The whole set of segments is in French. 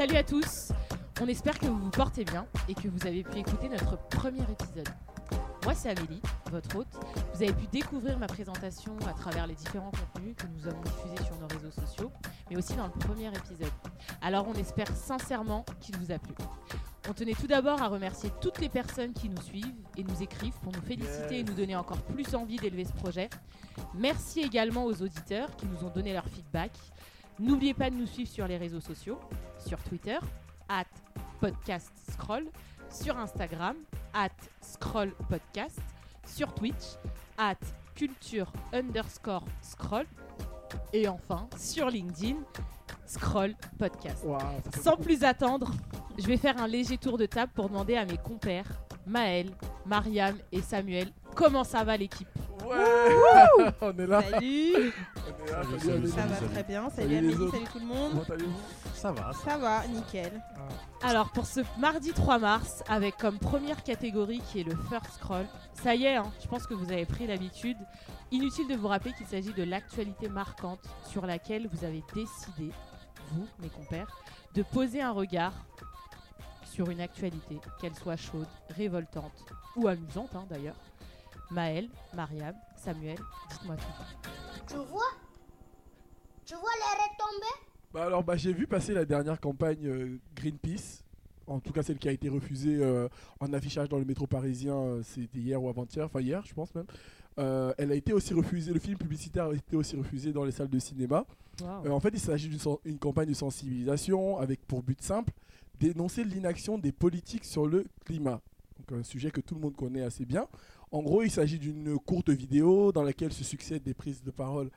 Salut à tous. On espère que vous vous portez bien et que vous avez pu écouter notre premier épisode. Moi, c'est Amélie, votre hôte. Vous avez pu découvrir ma présentation à travers les différents contenus que nous avons diffusés sur nos réseaux sociaux, mais aussi dans le premier épisode. Alors, on espère sincèrement qu'il vous a plu. On tenait tout d'abord à remercier toutes les personnes qui nous suivent et nous écrivent pour nous féliciter et nous donner encore plus envie d'élever ce projet. Merci également aux auditeurs qui nous ont donné leur feedback. N'oubliez pas de nous suivre sur les réseaux sociaux, sur Twitter, at podcast scroll, sur Instagram, at scroll podcast, sur Twitch, at culture underscore scroll, et enfin sur LinkedIn, scroll podcast. Sans plus attendre, je vais faire un léger tour de table pour demander à mes compères, Maël, Mariam et Samuel, comment ça va l'équipe Ouais On est là. Salut On est là. Salut, Salut, salut, Amélie. Ça va salut. très bien, Salut salut les Amélie, autres. salut tout le monde. Ça va. Ça va, nickel. Alors pour ce mardi 3 mars, avec comme première catégorie qui est le first scroll, ça y est, hein, je pense que vous avez pris l'habitude. Inutile de vous rappeler qu'il s'agit de l'actualité marquante sur laquelle vous avez décidé, vous, mes compères, de poser un regard sur une actualité, qu'elle soit chaude, révoltante ou amusante hein, d'ailleurs. Maël, Mariam, Samuel, dites-moi tout. Tu vois? Tu vois les retombées? Bah alors, bah, j'ai vu passer la dernière campagne euh, Greenpeace. En tout cas, celle qui a été refusée euh, en affichage dans le métro parisien, euh, c'était hier ou avant-hier, enfin hier, je pense même. Elle a été aussi refusée, le film publicitaire a été aussi refusé dans les salles de cinéma. En fait, il s'agit d'une campagne de sensibilisation avec pour but simple dénoncer l'inaction des politiques sur le climat. Donc un sujet que tout le monde connaît assez bien. En gros, il s'agit d'une courte vidéo dans laquelle se succèdent des prises de parole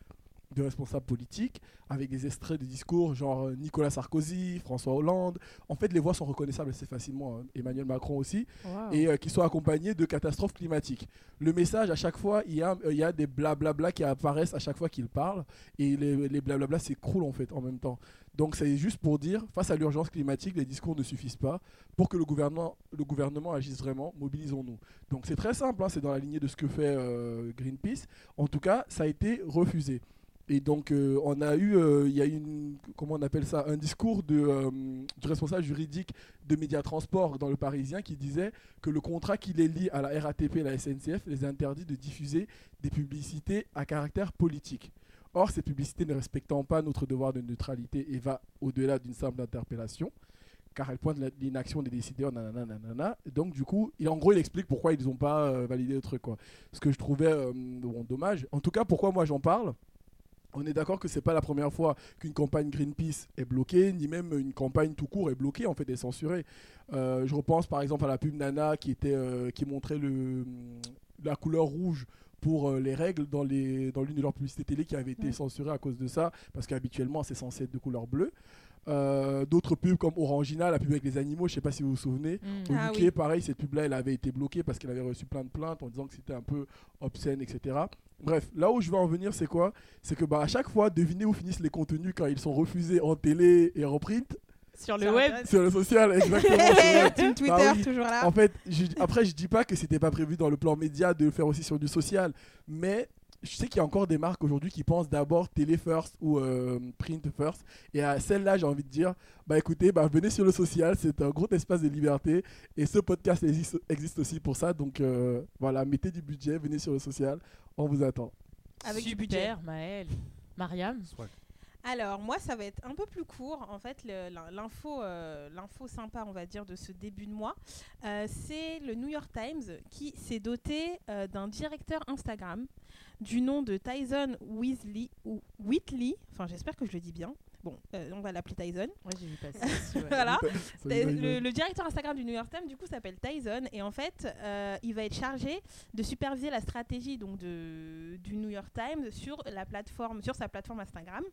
de responsables politiques avec des extraits de discours genre euh, Nicolas Sarkozy, François Hollande. En fait, les voix sont reconnaissables assez facilement. hein. Emmanuel Macron aussi et euh, qui sont accompagnés de catastrophes climatiques. Le message, à chaque fois, il y a, euh, il y a des blablabla qui apparaissent à chaque fois qu'il parle, et les, les blablabla s'écroulent en fait en même temps. Donc c'est juste pour dire, face à l'urgence climatique, les discours ne suffisent pas. Pour que le gouvernement, le gouvernement agisse vraiment, mobilisons-nous. Donc c'est très simple, hein, c'est dans la lignée de ce que fait euh, Greenpeace. En tout cas, ça a été refusé. Et donc, euh, on a eu, euh, il y a eu une, comment on appelle ça, un discours euh, du responsable juridique de Média Transport dans le Parisien qui disait que le contrat qui les lie à la RATP et la SNCF les interdit de diffuser des publicités à caractère politique. Or, ces publicités ne respectant pas notre devoir de neutralité et va au-delà d'une simple interpellation, car elles pointent la- l'inaction des décideurs, nanana, nanana. Donc, du coup, il, en gros, il explique pourquoi ils n'ont pas validé le truc. Quoi. Ce que je trouvais dommage. En tout cas, pourquoi moi j'en parle? On est d'accord que c'est pas la première fois qu'une campagne Greenpeace est bloquée, ni même une campagne tout court est bloquée, en fait, est censurée. Euh, je repense par exemple à la pub Nana qui, était, euh, qui montrait le, la couleur rouge pour euh, les règles dans les dans l'une de leurs publicités télé qui avait été Ouais. censurée à cause de ça, parce qu'habituellement c'est censé être de couleur bleue. Euh, D'autres pubs comme Orangina, la pub avec les animaux, je sais pas si vous vous souvenez. Mm. Au Ah UK, oui. pareil, cette pub-là, elle avait été bloquée parce qu'elle avait reçu plein de plaintes en disant que c'était un peu obscène, etc. Bref, là où je veux en venir, c'est quoi? C'est que bah, à chaque fois, devinez où finissent les contenus quand ils sont refusés en télé et en print Sur le web. Sur le social, exactement. sur le web. Team Twitter, Bah oui. toujours là. En fait, je- après, je dis pas que c'était pas prévu dans le plan média de le faire aussi sur du social, mais je sais qu'il y a encore des marques aujourd'hui qui pensent d'abord télé first ou euh, print first. Et à celle-là, j'ai envie de dire, bah écoutez, bah, venez sur le social, c'est un gros espace de liberté. Et ce podcast existe, existe aussi pour ça. Donc euh, voilà, mettez du budget, venez sur le social, on vous attend. Avec du super, budget. Maël. Mariam Alors moi ça va être un peu plus court en fait l'info euh, l'info sympa on va dire de ce début de mois euh, c'est le New York Times qui s'est doté euh, d'un directeur Instagram du nom de Tyson Weasley ou Whitley. Enfin j'espère que je le dis bien. Bon euh, on va l'appeler Tyson. Ouais, j'ai vu passer. Aussi, ouais. voilà. Le, le directeur Instagram du New York Times, du coup, s'appelle Tyson. Et en fait, euh, il va être chargé de superviser la stratégie donc de, du New York Times sur la plateforme, sur sa plateforme Instagram,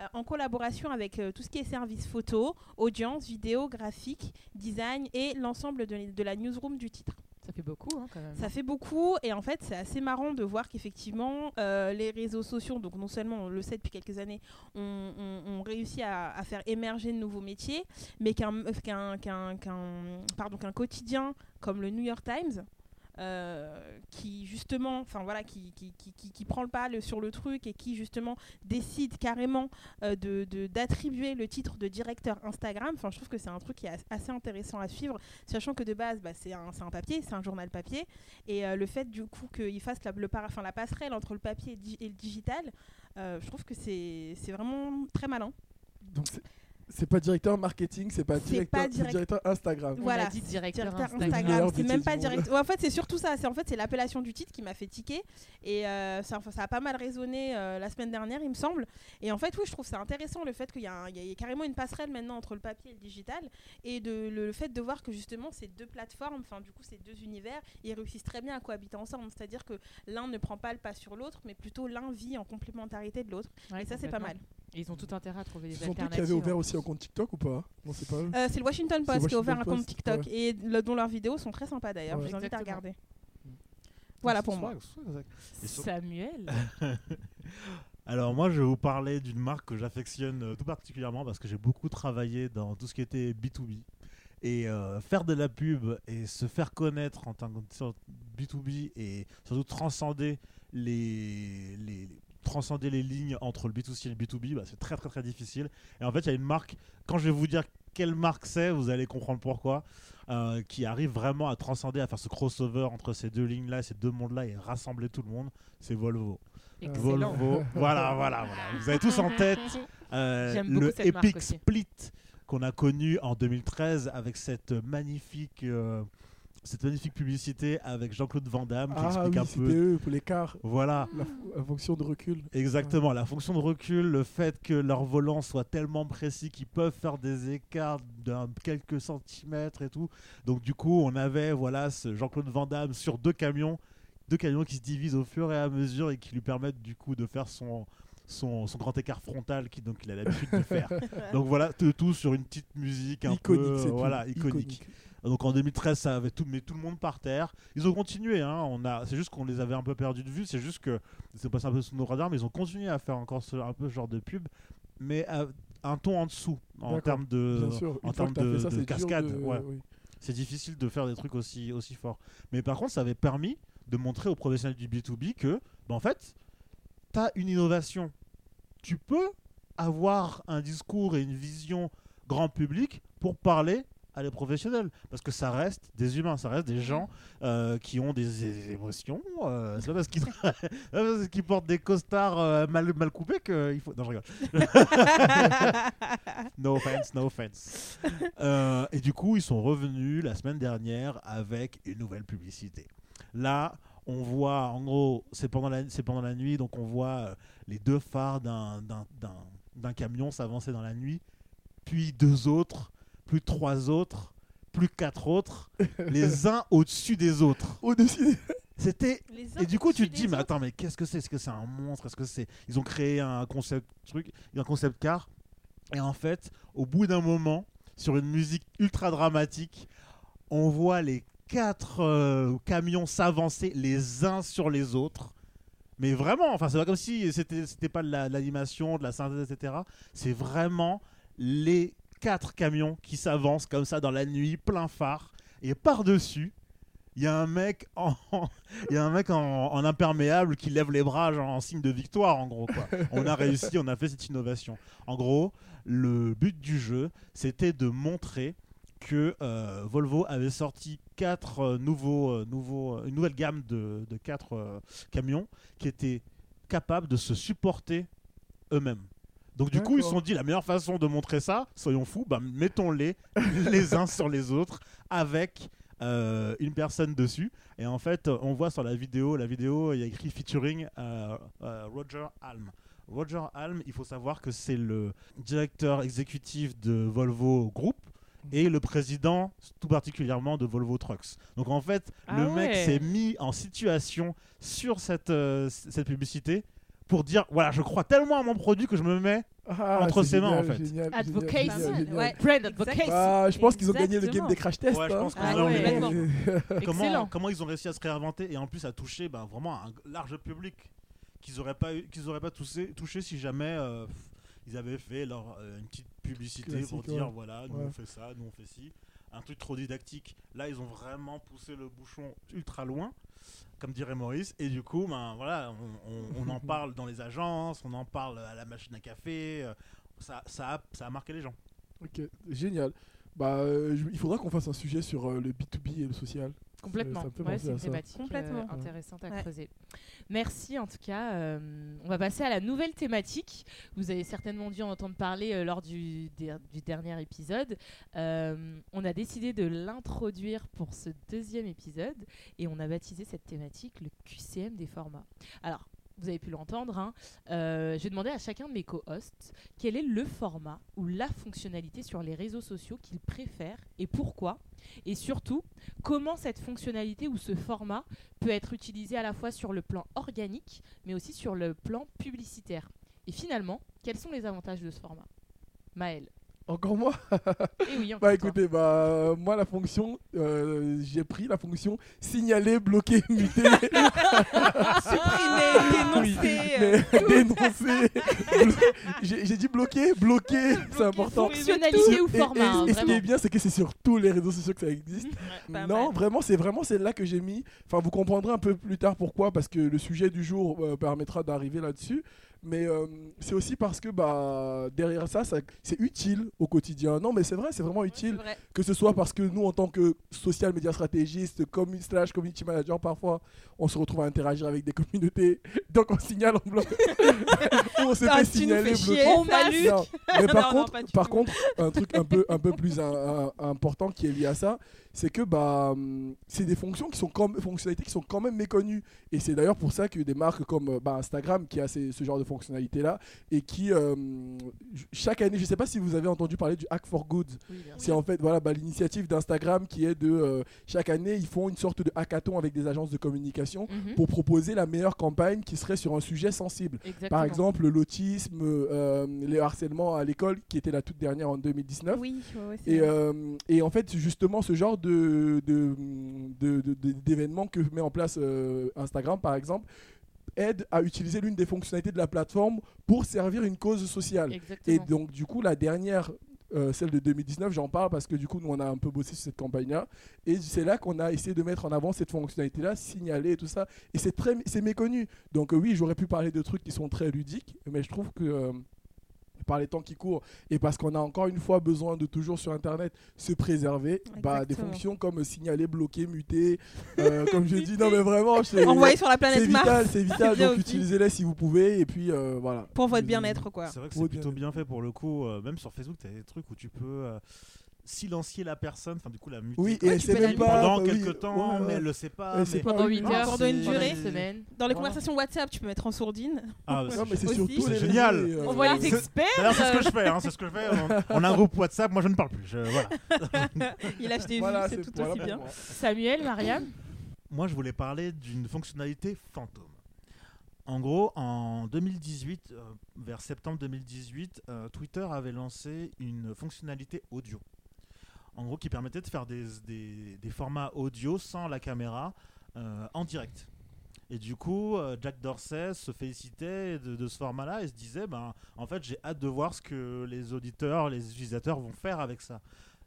euh, en collaboration avec euh, tout ce qui est services photo, audience, vidéo, graphique, design et l'ensemble de, de la newsroom du titre. Ça fait beaucoup hein, quand même. Ça fait beaucoup et en fait c'est assez marrant de voir qu'effectivement euh, les réseaux sociaux, donc non seulement on le sait depuis quelques années, ont, réussi à, à faire émerger de nouveaux métiers, mais qu'un qu'un- pardon, qu'un quotidien comme le New York Times qui justement, enfin voilà, qui, qui, qui, qui- prend le pas sur le truc et qui justement décide carrément euh, de d'attribuer le titre de directeur Instagram. Enfin, je trouve que c'est un truc qui est as- assez intéressant à suivre, sachant que de base, bah, c'est un, un papier, c'est un journal papier, et euh, le fait du coup qu'il fasse la, la passerelle entre le papier et, le digital, euh, je trouve que c'est vraiment très malin. C'est- pas directeur marketing, c'est pas directeur, pas c'est direct- directeur Instagram. Voilà, a dit directeur, Directeur Instagram. C'est même pas direct. Ouais, en fait, c'est surtout ça. C'est en fait c'est l'appellation du titre qui m'a fait tiquer et euh, ça, enfin, ça a pas mal résonné euh, la semaine dernière, il me semble. Et en fait, oui, je trouve ça intéressant le fait qu'il y, y a carrément une passerelle maintenant entre le papier et le digital et de, le, le fait de voir que justement ces deux plateformes, enfin du coup ces deux univers, ils réussissent très bien à cohabiter ensemble. C'est-à-dire que l'un ne prend pas le pas sur l'autre, mais plutôt l'un vit en complémentarité de l'autre. Ouais, et ça, c'est pas mal. Et ils ont tout intérêt à trouver des C'est alternatives. qui avait ouvert aussi un compte TikTok ou pas Non, c'est pas eux. Euh, c'est le Washington Post qui a ouvert un compte TikTok et le- dont leurs vidéos sont très sympas d'ailleurs. Ouais. Je vous invite à regarder. Voilà pour moi. Samuel. Alors moi, je vais vous parler d'une marque que j'affectionne euh, tout particulièrement parce que j'ai beaucoup travaillé dans tout ce qui était B2B. Et euh, faire de la pub et se faire connaître en tant que sur B2B et surtout transcender les, les, transcender les lignes entre le B2C et le B2B, bah, c'est très très très difficile. Et en fait, il y a une marque, quand je vais vous dire quelle marque c'est, vous allez comprendre pourquoi, euh, qui arrive vraiment à transcender, à faire ce crossover entre ces deux lignes-là, ces deux mondes-là et rassembler tout le monde, c'est Volvo. Excellent. Volvo. voilà, voilà, voilà. Vous avez tous en tête euh, le Epic. Split qu'on a connu en 2013 avec cette magnifique, euh, cette magnifique publicité avec Jean-Claude Van Damme qui Ah explique oui, un peu. eux pour l'écart, Voilà, la, fonction de recul. exactement. La fonction de recul, le fait que leur volant soit tellement précis qu'ils peuvent faire des écarts d'un quelques centimètres et tout. Donc du coup, on avait voilà ce Jean-Claude Van Damme sur deux camions, deux camions qui se divisent au fur et à mesure et qui lui permettent du coup de faire son son, son grand écart frontal qui donc il a l'habitude de faire. Donc voilà, tout, tout sur une petite musique un iconique, peu voilà iconique. Donc en 2013, ça avait tout, mais tout le monde par terre. Ils ont continué, hein. On a, c'est juste qu'on les avait un peu perdus de vue. C'est juste que c'est passé un peu sous nos radars, mais ils ont continué à faire encore ce, un peu ce genre de pub, mais à un ton en dessous en termes de, en termes de, ça, cascade. de- ouais. oui. C'est difficile de faire des trucs aussi, aussi forts. Mais par contre, ça avait permis de montrer aux professionnels du B2B que, bah, en fait, tu as une innovation. Tu peux avoir un discours et une vision grand public pour parler à les professionnels. Parce que ça reste des humains, ça reste des gens euh, qui ont des, des émotions. euh, c'est pas parce qu'ils portent des costards euh, mal, mal coupés qu'il faut. Non, je rigole. No offense, no offense. Et du coup, ils sont revenus la semaine dernière avec une nouvelle publicité. Là, on voit, en gros, c'est pendant la, pendant la nuit, donc on voit les deux phares d'un camion s'avancer dans la nuit, puis deux autres, plus trois autres, plus quatre autres, les uns au-dessus des autres. Au-dessus. C'était Les uns et du coup, tu te dis, des mais attends, mais qu'est-ce que c'est? Est-ce que c'est un monstre? Est-ce que c'est Ils ont créé un concept truc, un concept car? Et en fait, au bout d'un moment, sur une musique ultra dramatique, on voit les quatre euh, camions s'avancer les uns sur les autres. Mais vraiment, enfin, c'est pas comme si c'était c'était pas de la- de l'animation, de la synthèse, etc. C'est vraiment les quatre camions qui s'avancent comme ça dans la nuit, plein phare. Et par-dessus, il y a un mec en, imperméable qui lève les bras en signe de victoire, en gros. On a réussi, on a fait cette innovation. En gros, le but du jeu, c'était de montrer que euh, Volvo avait sorti quatre euh, nouveaux, euh, nouveaux, une nouvelle gamme de, de quatre camions qui étaient capables de se supporter eux-mêmes. Donc du coup, ils se sont dit la meilleure façon de montrer ça, soyons fous, bah, mettons-les les uns sur les autres avec euh, une personne dessus. Et en fait, on voit sur la vidéo, la vidéo, il y a écrit featuring euh, euh, Roger Alm. Roger Alm, il faut savoir que c'est le directeur exécutif de Volvo Group et le président tout particulièrement de Volvo Trucks. Donc en fait, Ah le mec ouais. s'est mis en situation sur cette, cette publicité pour dire voilà, je crois tellement à mon produit que je me mets Ah, Entre ses mains, en fait. génial, Advocate. génial, génial, génial. Ouais. Brand advocate. Bah, je pense qu'ils ont gagné le game des crash tests. Ouais, je hein. pense Ah ouais, comment, ils ont réussi à se réinventer et en plus à toucher ben, vraiment un large public qu'ils n'auraient pas, qu'ils auraient pas touché, touché si jamais euh, ils avaient fait leur, euh, une petite publicité pour dire ouais. voilà, nous Ouais. on fait ça, nous on fait ci. Un truc trop didactique. Là, ils ont vraiment poussé le bouchon ultra loin, comme dirait Maurice. Et du coup, ben voilà, on, on- on en parle dans les agences, on en parle à la machine à café. euh, Ça, ça, a, ça a marqué les gens. Ok, génial. Bah, euh, il faudra qu'on fasse un sujet sur euh, le B2B et le social. Complètement. Ouais, c'est une thématique euh, Complètement. intéressante à Ouais. creuser. Merci en tout cas. euh, on va passer à la nouvelle thématique. Vous avez certainement dû en entendre parler euh, lors du, der- du dernier épisode. Euh, on a décidé de l'introduire pour ce deuxième épisode et on a baptisé cette thématique le QCM des formats. Alors, vous avez pu l'entendre, hein, euh, je vais demander à chacun de mes co-hosts quel est le format ou la fonctionnalité sur les réseaux sociaux qu'ils préfèrent et pourquoi. Et surtout, comment cette fonctionnalité ou ce format peut être utilisé à la fois sur le plan organique, mais aussi sur le plan publicitaire. Et finalement, quels sont les avantages de ce format? Maël. Encore moi Eh oui, encore Bah toi. écoutez, bah moi la fonction, euh, j'ai pris la fonction signaler, bloquer, muter, Supprimer, Oui, dénoncer. mais dénoncer. j'ai dit bloquer, bloquer, c'est important. Fonctionnalité ou Et- et- format, hein, Et, ce qui vraiment. est bien, c'est que c'est sur tous les réseaux sociaux que ça existe. Non, mal. vraiment, c'est vraiment celle-là que j'ai mis. Enfin, vous comprendrez un peu plus tard pourquoi, parce que le sujet du jour euh, permettra d'arriver là-dessus. Mais euh, c'est aussi parce que bah, derrière ça, ça c'est utile au quotidien. Non, mais c'est vrai, c'est vraiment utile. Vrai. Que ce soit parce que nous, en tant que social media stratégiste, slash community manager, parfois, on se retrouve à interagir avec des communautés. Donc, on signale en bloc. Ou on se fait signaler, On. Non, mais par Non, contre, par contre, un truc un peu, un peu plus un- un- important qui est lié à ça, c'est que bah, hum, c'est des fonctions qui sont comme fonctionnalités qui sont quand même méconnues. Et c'est d'ailleurs pour ça que des marques comme euh, bah, Instagram qui a ces- ce genre de fonctionnalités là et qui euh, chaque année, je sais pas si vous avez entendu parler du Hack for Good. Oui. C'est en fait voilà bah, l'initiative d'Instagram qui est de euh, chaque année ils font une sorte de hackathon avec des agences de communication Mhm. pour proposer la meilleure campagne qui serait sur un sujet sensible. Exactement. Par exemple, l'autisme, euh, les harcèlements à l'école, qui était la toute dernière en 2019. Oui, ouais, Et, et en fait, justement, ce genre de, d'événements que met en place euh, Instagram, par exemple, aide à utiliser l'une des fonctionnalités de la plateforme pour servir une cause sociale. Exactement. Et donc, du coup, la dernière, euh, celle de 2019, j'en parle parce que du coup, nous, on a un peu bossé sur cette campagne-là. Et c'est là qu'on a essayé de mettre en avant cette fonctionnalité-là, signaler et tout ça. Et c'est très, c'est méconnu. Donc, euh, oui, j'aurais pu parler de trucs qui sont très ludiques, mais je trouve que. euh, par les temps qui courent. Et parce qu'on a encore une fois besoin de toujours sur internet se préserver bah, des fonctions comme signaler, bloquer, muter euh, comme je dis non mais vraiment c'est Envoyer sur la c'est planète Mars. vital c'est vital donc utilisez-les si vous pouvez et puis euh, voilà. Pour votre bien-être, quoi. C'est vrai que c'est plutôt bien fait pour le coup. euh, même sur Facebook, tu as des trucs où tu peux euh, silencier la personne, enfin du coup la muter Oui, et elle sait même pas. pendant oui, quelques temps, ouais, ouais. mais elle le sait pas. Pendant oui. 8 Non, heures, pendant une pendant durée. semaine. Dans les Voilà. conversations WhatsApp, tu peux mettre en sourdine. Ah, mais c'est Aussi. sur tous C'est les génial. euh, On voit les experts. C'est ce que je fais. hein, c'est ce que je fais. On, on a un groupe WhatsApp, moi je ne parle plus. je- voilà. Il lâche des voilà, vues, c'est tout aussi bien. moi. Samuel, Mariam. Moi, je voulais parler d'une fonctionnalité fantôme. En gros, en 2018, euh, vers septembre 2018, euh, Twitter avait lancé une fonctionnalité audio. En gros, qui permettait de faire des, des- des formats audio sans la caméra euh, en direct. Et du coup, euh, Jack Dorsey se félicitait de, de ce format-là et se disait, ben, en fait, j'ai hâte de voir ce que les auditeurs, les utilisateurs vont faire avec ça.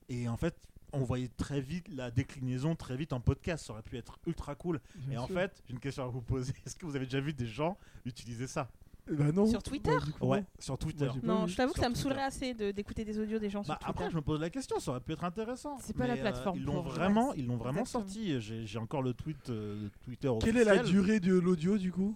Et en fait, on voyait très vite la déclinaison très vite en podcast. Ça aurait pu être ultra cool. Bien Et en fait, j'ai une question à vous poser. Est-ce que vous avez déjà vu des gens utiliser ça? Ben non. Sur Twitter Ouais, non. sur Twitter. Moi, Non, je t'avoue que ça me Twitter. saoulerait assez de- d'écouter des audios des gens sur Bah, Twitter. après, je me pose la question, ça aurait pu être intéressant. C'est pas la Mais, plateforme ils l'ont pour- vraiment, ils l'ont vraiment exactement. sorti. J'ai j'ai encore le tweet euh, de Twitter Quelle est la durée de l'audio du coup?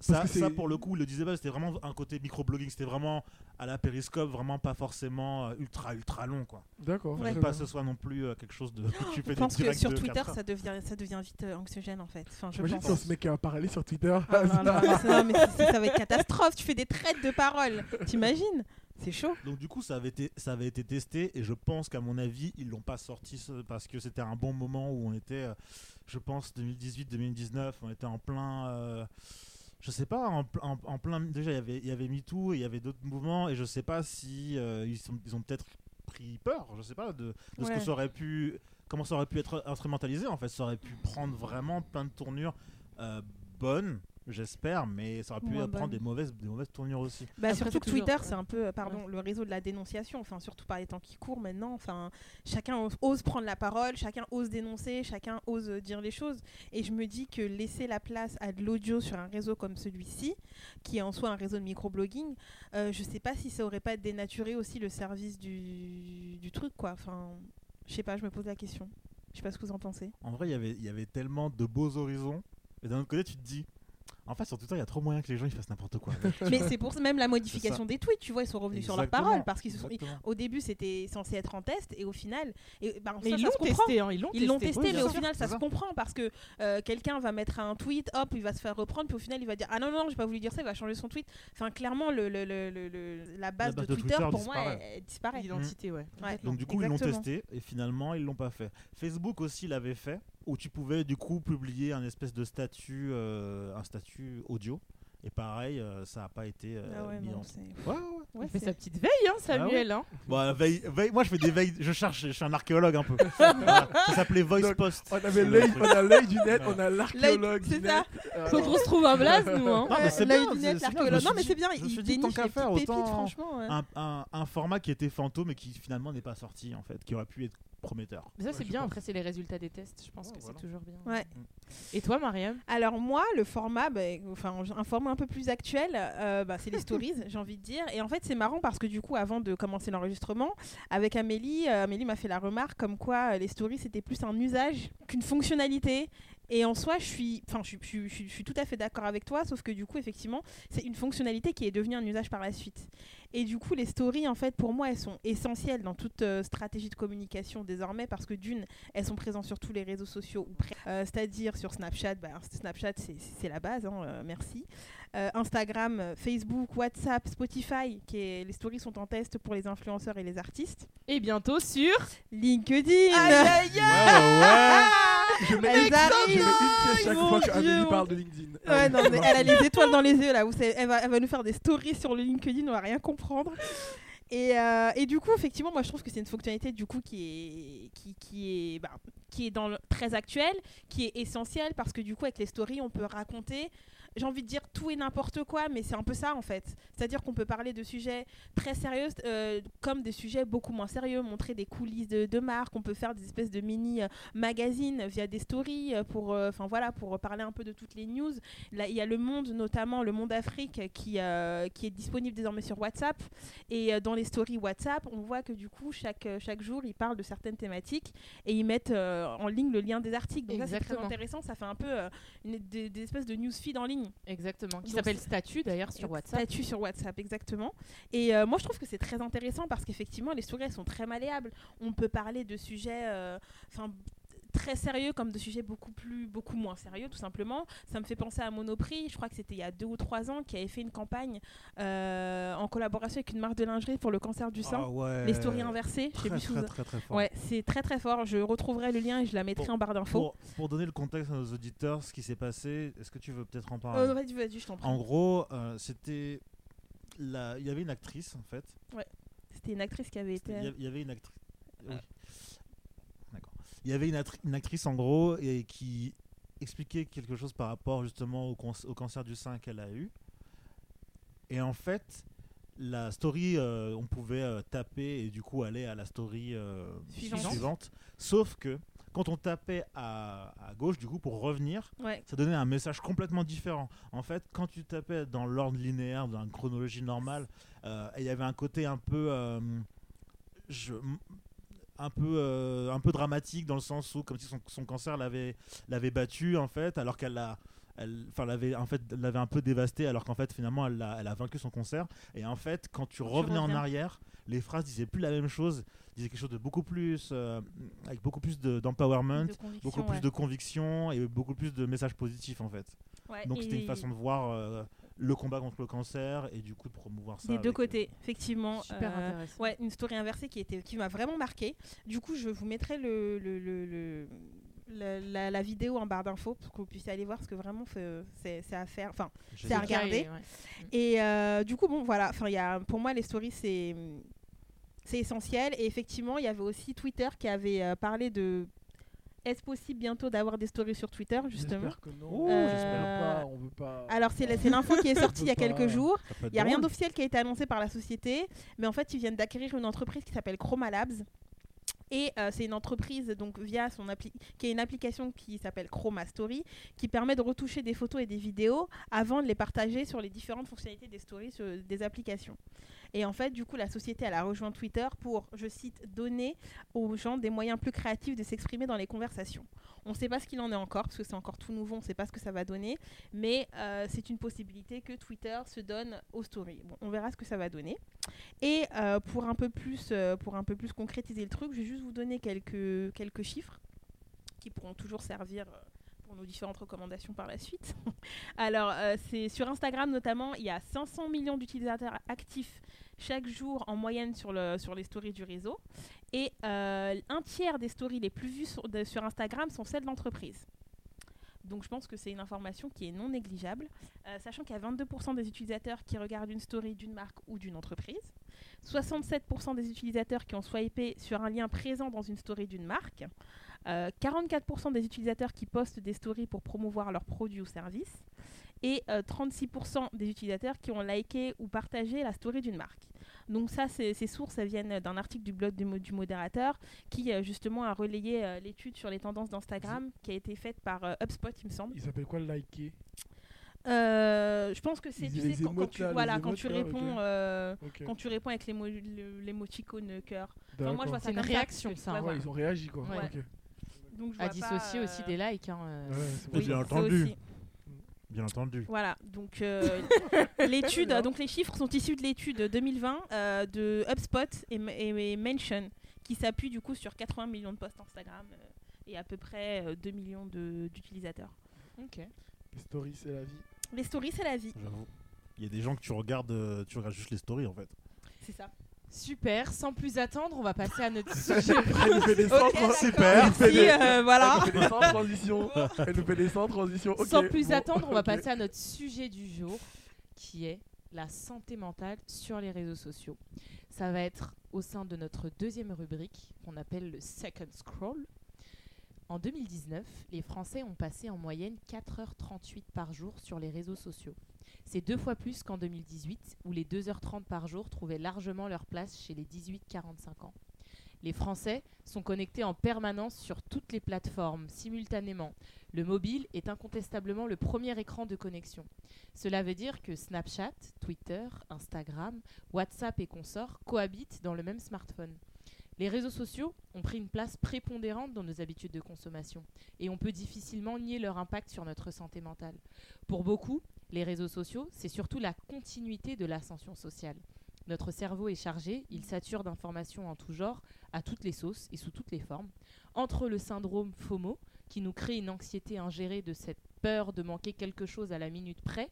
Ça, ça, pour le coup, il le disait pas, c'était vraiment un côté microblogging, c'était vraiment à la périscope, vraiment pas forcément euh, ultra ultra long quoi. D'accord. Ouais. pas que ce soit non plus euh, quelque chose de. tu fais Je pense que sur Twitter, ça devient, ça devient vite euh, anxiogène en fait. Enfin, je Imagine pense. si on se met qu'à parler sur Twitter. Ah, non, non, non, mais ça va être catastrophe. Tu fais des traites de parole. T'imagines C'est chaud. Donc du coup, ça avait été, ça avait été testé et je pense qu'à mon avis, ils l'ont pas sorti ce- parce que c'était un bon moment où on était, je pense 2018-2019, on était en plein, euh, je sais pas, en, en- en plein. Déjà, il y avait, il y avait MeToo et il y avait d'autres mouvements et je sais pas si euh, ils, sont- ils ont peut-être pris peur, je sais pas, de, de ce que ça aurait pu, comment ça aurait pu être instrumentalisé. En fait, ça aurait pu prendre vraiment plein de tournures euh, bonnes. J'espère, mais ça aurait pu prendre bonne. des mauvaises, des mauvaises tournures aussi. Bah, Après, surtout que toujours- Twitter, ouais. c'est un peu, euh, pardon, le réseau de la dénonciation. Enfin, surtout par les temps qui courent maintenant. Enfin, chacun ose- ose prendre la parole, chacun ose dénoncer, chacun ose dire les choses. Et je me dis que laisser la place à de l'audio sur un réseau comme celui-ci, qui est en soi un réseau de microblogging, euh, je sais pas si ça aurait pas dénaturé aussi le service du, du truc, quoi. Enfin, je sais pas, je me pose la question. Je sais pas ce que vous en pensez. En vrai, il y avait- il y avait tellement de beaux horizons. Et d'un autre côté, tu te dis, en fait, sur Twitter, il y a trop moyen que les gens ils fassent n'importe quoi. Mais c'est pour ça, même la modification des tweets, tu vois, ils sont revenus sur leur parole parce qu'ils se sont. Au début, c'était censé être en test et au final, et, bah, Mais ça, ils l'ont testé, hein, ils l'ont Ils l'ont testé. testé, Oui, mais au sûr, final, ça se comprend parce que euh, quelqu'un va mettre un tweet, hop, il va se faire reprendre, puis au final, il va dire Ah non, non, non, j'ai pas voulu dire ça, il va changer son tweet. Enfin, clairement, le, le- le- le- le- la, base base de, de Twitter, Twitter pour moi, disparaît. elle, elle disparaît. L'identité, ouais. Ouais. Donc du coup, ils l'ont testé et finalement, ils l'ont pas fait. Facebook aussi l'avait fait, où tu pouvais du coup publier un espèce de statut, euh, un statut audio. Et pareil, euh, ça n'a pas été euh, Ah ouais, mis non, en. c'est- Ouais, ouais, ouais. Il fait sa petite veille, hein, Samuel. hein. Bon, veille- veille- moi, je fais des veilles. Je cherche. Je suis un archéologue un peu. Voilà. Ça s'appelait Voice Donc, Post. On avait l'œil, on a l'œil du net, on a l'archéologue c'est ça. net. Euh, Faut qu'on se trouve un blaze, nous. Hein. Non, mais c'est l'œil bien, du net, l'archéologue. Non, mais c'est bien, il déniche qu'à les faire, petites pépites, franchement. ouais. un, un- un format qui était fantôme et qui finalement n'est pas sorti en fait, qui aurait pu être prometteur. Mais ça, c'est bien. pense. Après, c'est les résultats des tests. Je pense Ouais, que voilà. c'est toujours bien. Ouais. Et toi, Mariam? Alors moi, le format, bah, enfin un format un peu plus actuel, euh, bah, c'est les stories, j'ai envie de dire. Et en fait, c'est marrant parce que du coup, avant de commencer l'enregistrement, avec Amélie, euh, Amélie m'a fait la remarque comme quoi euh, les stories c'était plus un usage qu'une fonctionnalité. Et en soi, je suis, enfin, je, suis- tout à fait d'accord avec toi, sauf que du coup, effectivement, c'est une fonctionnalité qui est devenue un usage par la suite. Et du coup, les stories, en fait, pour moi, elles sont essentielles dans toute euh, stratégie de communication désormais parce que d'une, elles sont présentes sur tous les réseaux sociaux. Euh, c'est-à-dire sur Snapchat. Bah, Snapchat, c'est- c'est la base, hein, euh, merci. Euh, Instagram, euh, Facebook, WhatsApp, Spotify, qui est, les stories sont en test pour les influenceurs et les artistes. Et bientôt sur. LinkedIn Aïe, aïe, Ouais, ouais. Je mets une arrivent. je mets une pièce chaque Mon fois qu'Amélie mon- parle de LinkedIn. Ouais, non, mais elle a les étoiles dans les yeux là. Vous savez, elle, va, elle va nous faire des stories sur le LinkedIn, on va rien comprendre. Et, euh, et du coup, effectivement, moi je trouve que c'est une fonctionnalité du coup qui est, qui, qui est, bah, qui est dans le, très actuelle, qui est essentielle parce que du coup, avec les stories, on peut raconter. J'ai envie de dire tout et n'importe quoi, mais c'est un peu ça en fait. C'est-à-dire qu'on peut parler de sujets très sérieux euh, comme des sujets beaucoup moins sérieux, montrer des coulisses de, de marques. On peut faire des espèces de mini euh, magazines via des stories euh, pour, euh, enfin voilà, pour parler un peu de toutes les news. Là, il y a le Monde, notamment le Monde Afrique, qui, qui est disponible désormais sur WhatsApp. Et dans les stories WhatsApp, on voit que du coup, chaque, chaque jour, ils parlent de certaines thématiques et ils mettent en ligne le lien des articles. Donc ça, c'est très intéressant. Ça fait un peu une, des, des espèces de newsfeed en ligne. Exactement. Qui s'appelle Statut d'ailleurs sur WhatsApp. Statut sur WhatsApp, exactement. Et euh, moi, je trouve que c'est très intéressant parce qu'effectivement, les elles sont très malléables. On peut parler de sujets euh, enfin, très sérieux comme de sujets beaucoup, plus, beaucoup moins sérieux, tout simplement. Ça me fait penser à Monoprix, je crois que c'était il y a deux ou trois ans, qui avait fait une campagne euh, en collaboration avec une marque de lingerie pour le cancer du sein. Ah ouais. Les stories inversées, je sais Très, plus si très, très, très fort. Ouais, c'est très très fort. Je retrouverai le lien et je la mettrai Pour- en barre d'infos. Pour, pour donner le contexte à nos auditeurs, ce qui s'est passé, est-ce que tu veux peut-être en parler? Euh, vas-y, vas-y, je t'en prie. En gros, euh, c'était. la- Il y avait une actrice en fait. C'était une actrice qui avait été. Il y a- il y avait une actrice. Oui. Il y avait une, actrice en gros et qui expliquait quelque chose par rapport justement au, cancer du sein qu'elle a eu. Et en fait, la story, euh, on pouvait euh, taper et du coup aller à la story euh, Suivante. suivante. Sauf que quand on tapait à, à gauche, du coup, pour revenir, Ouais. ça donnait un message complètement différent. En fait, quand tu tapais dans l'ordre linéaire, dans une chronologie normale, il y avait un côté un peu, je- un peu, euh, un peu dramatique dans le sens où, comme si son, son cancer l'avait, l'avait battu en fait, alors qu'elle l'a, enfin, l'avait en fait, l'avait un peu dévasté, alors qu'en fait, finalement, elle a, elle a vaincu son cancer. Et en fait, quand tu revenais en arrière, les phrases disaient plus la même chose, disaient quelque chose de beaucoup plus, euh, avec beaucoup plus de- d'empowerment De beaucoup plus de conviction et beaucoup plus de messages positifs en fait. Ouais, Donc c'était une façon de voir euh, le combat contre le cancer et du coup de promouvoir ça. Des deux euh, côtés, effectivement. Super Euh, intéressant. Ouais, une story inversée qui, était, qui m'a vraiment marqué. Du coup, je vous mettrai le, le- le- le- la, la- la vidéo en barre d'infos pour que vous puissiez aller voir parce que vraiment c'est c'est à faire. Enfin, c'est à regarder. ouais. et euh, du coup, bon, voilà. Enfin, il y a, pour moi, les stories, c'est c'est essentiel. Et effectivement, il y avait aussi Twitter qui avait parlé de Est-ce possible bientôt d'avoir des stories sur Twitter, justement J'espère que non. Oh, Euh, j'espère pas. On veut pas. Alors, c'est l'info qui est sortie il y a quelques pas. jours. Il n'y a rien d'officiel qui a été annoncé par la société, mais en fait, ils viennent d'acquérir une entreprise qui s'appelle Chroma Labs. Et euh, c'est une entreprise donc via son appli qui est une application qui s'appelle Chroma Story qui permet de retoucher des photos et des vidéos avant de les partager sur les différentes fonctionnalités des stories sur des applications. Et en fait, du coup, la société elle a rejoint Twitter pour, je cite, donner aux gens des moyens plus créatifs de s'exprimer dans les conversations. On ne sait pas ce qu'il en est encore parce que c'est encore tout nouveau, on ne sait pas ce que ça va donner, mais euh, c'est une possibilité que Twitter se donne aux stories. Bon, on verra ce que ça va donner. Et euh, pour, un peu plus, euh, pour un peu plus concrétiser le truc, je vais juste vous donner quelques, quelques chiffres qui pourront toujours servir pour nos différentes recommandations par la suite. Alors, euh, c'est sur Instagram notamment, il y a 500 millions d'utilisateurs actifs chaque jour en moyenne sur, le, sur les stories du réseau. Et euh, un tiers des stories les plus vues sur Instagram sont celles d'entreprises. Donc je pense que c'est une information qui est non négligeable, euh, sachant qu'il y a 22% des utilisateurs qui regardent une story d'une marque ou d'une entreprise, 67% des utilisateurs qui ont swipé sur un lien présent dans une story d'une marque, euh, 44% des utilisateurs qui postent des stories pour promouvoir leurs produits ou services, et euh, 36% des utilisateurs qui ont liké ou partagé la story d'une marque. Donc ça, ces sources elles viennent d'un article du blog du, mo- du modérateur qui euh, justement a relayé euh, l'étude sur les tendances d'Instagram qui a été faite par euh, HubSpot, il me semble. Il s'appelle quoi liker? Euh, je pense que c'est tu sais, quand, tu là, voilà quand tu réponds ok. euh, Ok. quand tu réponds avec l'émoticône cœur. Enfin, moi je vois ça C'est une réaction, ça, ouais, hein. Voilà. ils ont réagi quoi. Ouais. Donc, je À dissocier pas, aussi euh, des likes. hein, euh. Ouais, Oui, bien entendu. aussi. Bien entendu. Voilà, donc euh, l'étude, donc les chiffres sont issus de l'étude 2020 euh, de HubSpot et, et- et Mention, qui s'appuie du coup sur 80 millions de posts Instagram euh, et à peu près euh, 2 millions de- d'utilisateurs. Ok. Les stories, c'est la vie. Les stories, c'est la vie, J'avoue. Il y a des gens que tu regardes, euh, tu regardes juste les stories en fait. c'est ça. Super, sans plus attendre, on va passer à notre sujet. Elle nous fait des sans Ok, trans- Super. Elle nous fait Si, des- euh, voilà. Elle nous fait des sans transition. Elle nous fait des sans transition. Sans plus bon, attendre, on va passer à notre sujet du jour, qui est la santé mentale sur les réseaux sociaux. Ça va être au sein de notre deuxième rubrique, qu'on appelle le Second Scroll. En 2019, les Français ont passé en moyenne 4h38 par jour sur les réseaux sociaux. C'est deux fois plus qu'en 2018, où les 2h30 par jour trouvaient largement leur place chez les 18-45 ans. Les Français sont connectés en permanence sur toutes les plateformes, simultanément. Le mobile est incontestablement le premier écran de connexion. Cela veut dire que Snapchat, Twitter, Instagram, WhatsApp et consorts cohabitent dans le même smartphone. Les réseaux sociaux ont pris une place prépondérante dans nos habitudes de consommation et on peut difficilement nier leur impact sur notre santé mentale. Pour beaucoup, les réseaux sociaux, c'est surtout la continuité de l'ascension sociale. Notre cerveau est chargé, il sature d'informations en tout genre, à toutes les sauces et sous toutes les formes. Entre le syndrome FOMO, qui nous crée une anxiété ingérée de cette peur de manquer quelque chose à la minute près,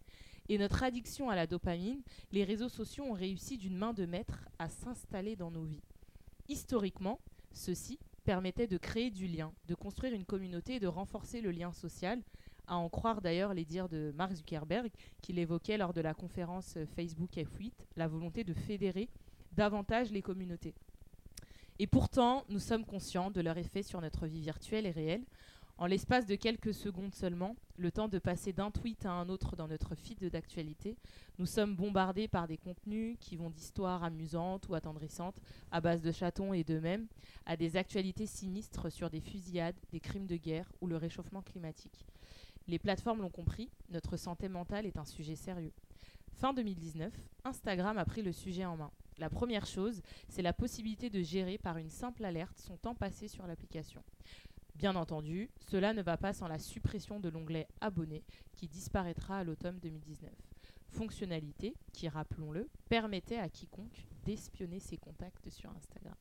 et notre addiction à la dopamine, les réseaux sociaux ont réussi d'une main de maître à s'installer dans nos vies. Historiquement, ceci permettait de créer du lien, de construire une communauté et de renforcer le lien social, à en croire d'ailleurs les dires de Mark Zuckerberg, qu'il évoquait lors de la conférence Facebook F8, la volonté de fédérer davantage les communautés. Et pourtant, nous sommes conscients de leur effet sur notre vie virtuelle et réelle. En l'espace de quelques secondes seulement, le temps de passer d'un tweet à un autre dans notre feed d'actualité, nous sommes bombardés par des contenus qui vont d'histoires amusantes ou attendrissantes à base de chatons et d'eux-mêmes, à des actualités sinistres sur des fusillades, des crimes de guerre ou le réchauffement climatique. Les plateformes l'ont compris, notre santé mentale est un sujet sérieux. Fin 2019, Instagram a pris le sujet en main. La première chose, c'est la possibilité de gérer par une simple alerte son temps passé sur l'application. Bien entendu, cela ne va pas sans la suppression de l'onglet Abonnés qui disparaîtra à l'automne 2019. Fonctionnalité qui, rappelons-le, permettait à quiconque d'espionner ses contacts sur Instagram.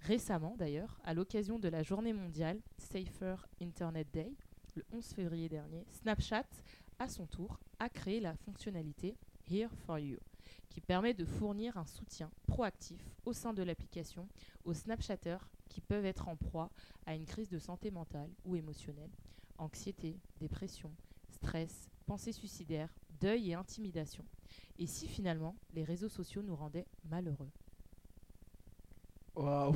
Récemment, d'ailleurs, à l'occasion de la journée mondiale Safer Internet Day, le 11 février dernier, Snapchat, à son tour, a créé la fonctionnalité Here for You, qui permet de fournir un soutien proactif au sein de l'application aux Snapchatters qui peuvent être en proie à une crise de santé mentale ou émotionnelle, anxiété, dépression, stress, pensée suicidaire, deuil et intimidation. Et si finalement les réseaux sociaux nous rendaient malheureux? Waouh.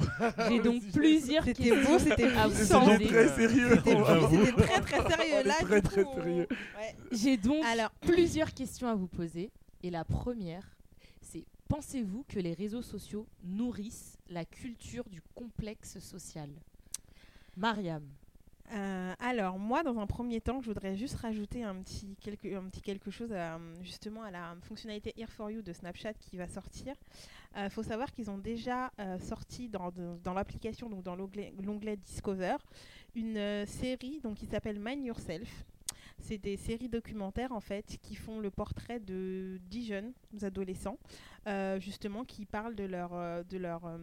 J'ai donc plusieurs C'était questions beau, c'était à vous C'est puissant. poser. très sérieux. C'était c'était très très sérieux. Là, très, très coup, sérieux. ouais. J'ai donc Alors, plusieurs questions à vous poser. Et la première, c'est pensez-vous que les réseaux sociaux nourrissent la culture du complexe social? Mariam, Euh, alors moi, dans un premier temps, je voudrais juste rajouter un petit quelque, chose justement à la fonctionnalité Here for You de Snapchat qui va sortir. Il faut savoir qu'ils ont déjà euh, sorti dans, l'application, donc dans l'onglet Discover, une euh, série donc, qui s'appelle Mind Yourself. C'est des séries documentaires en fait qui font le portrait de 10 jeunes adolescents, euh, justement qui parlent de leur, euh, de leur euh,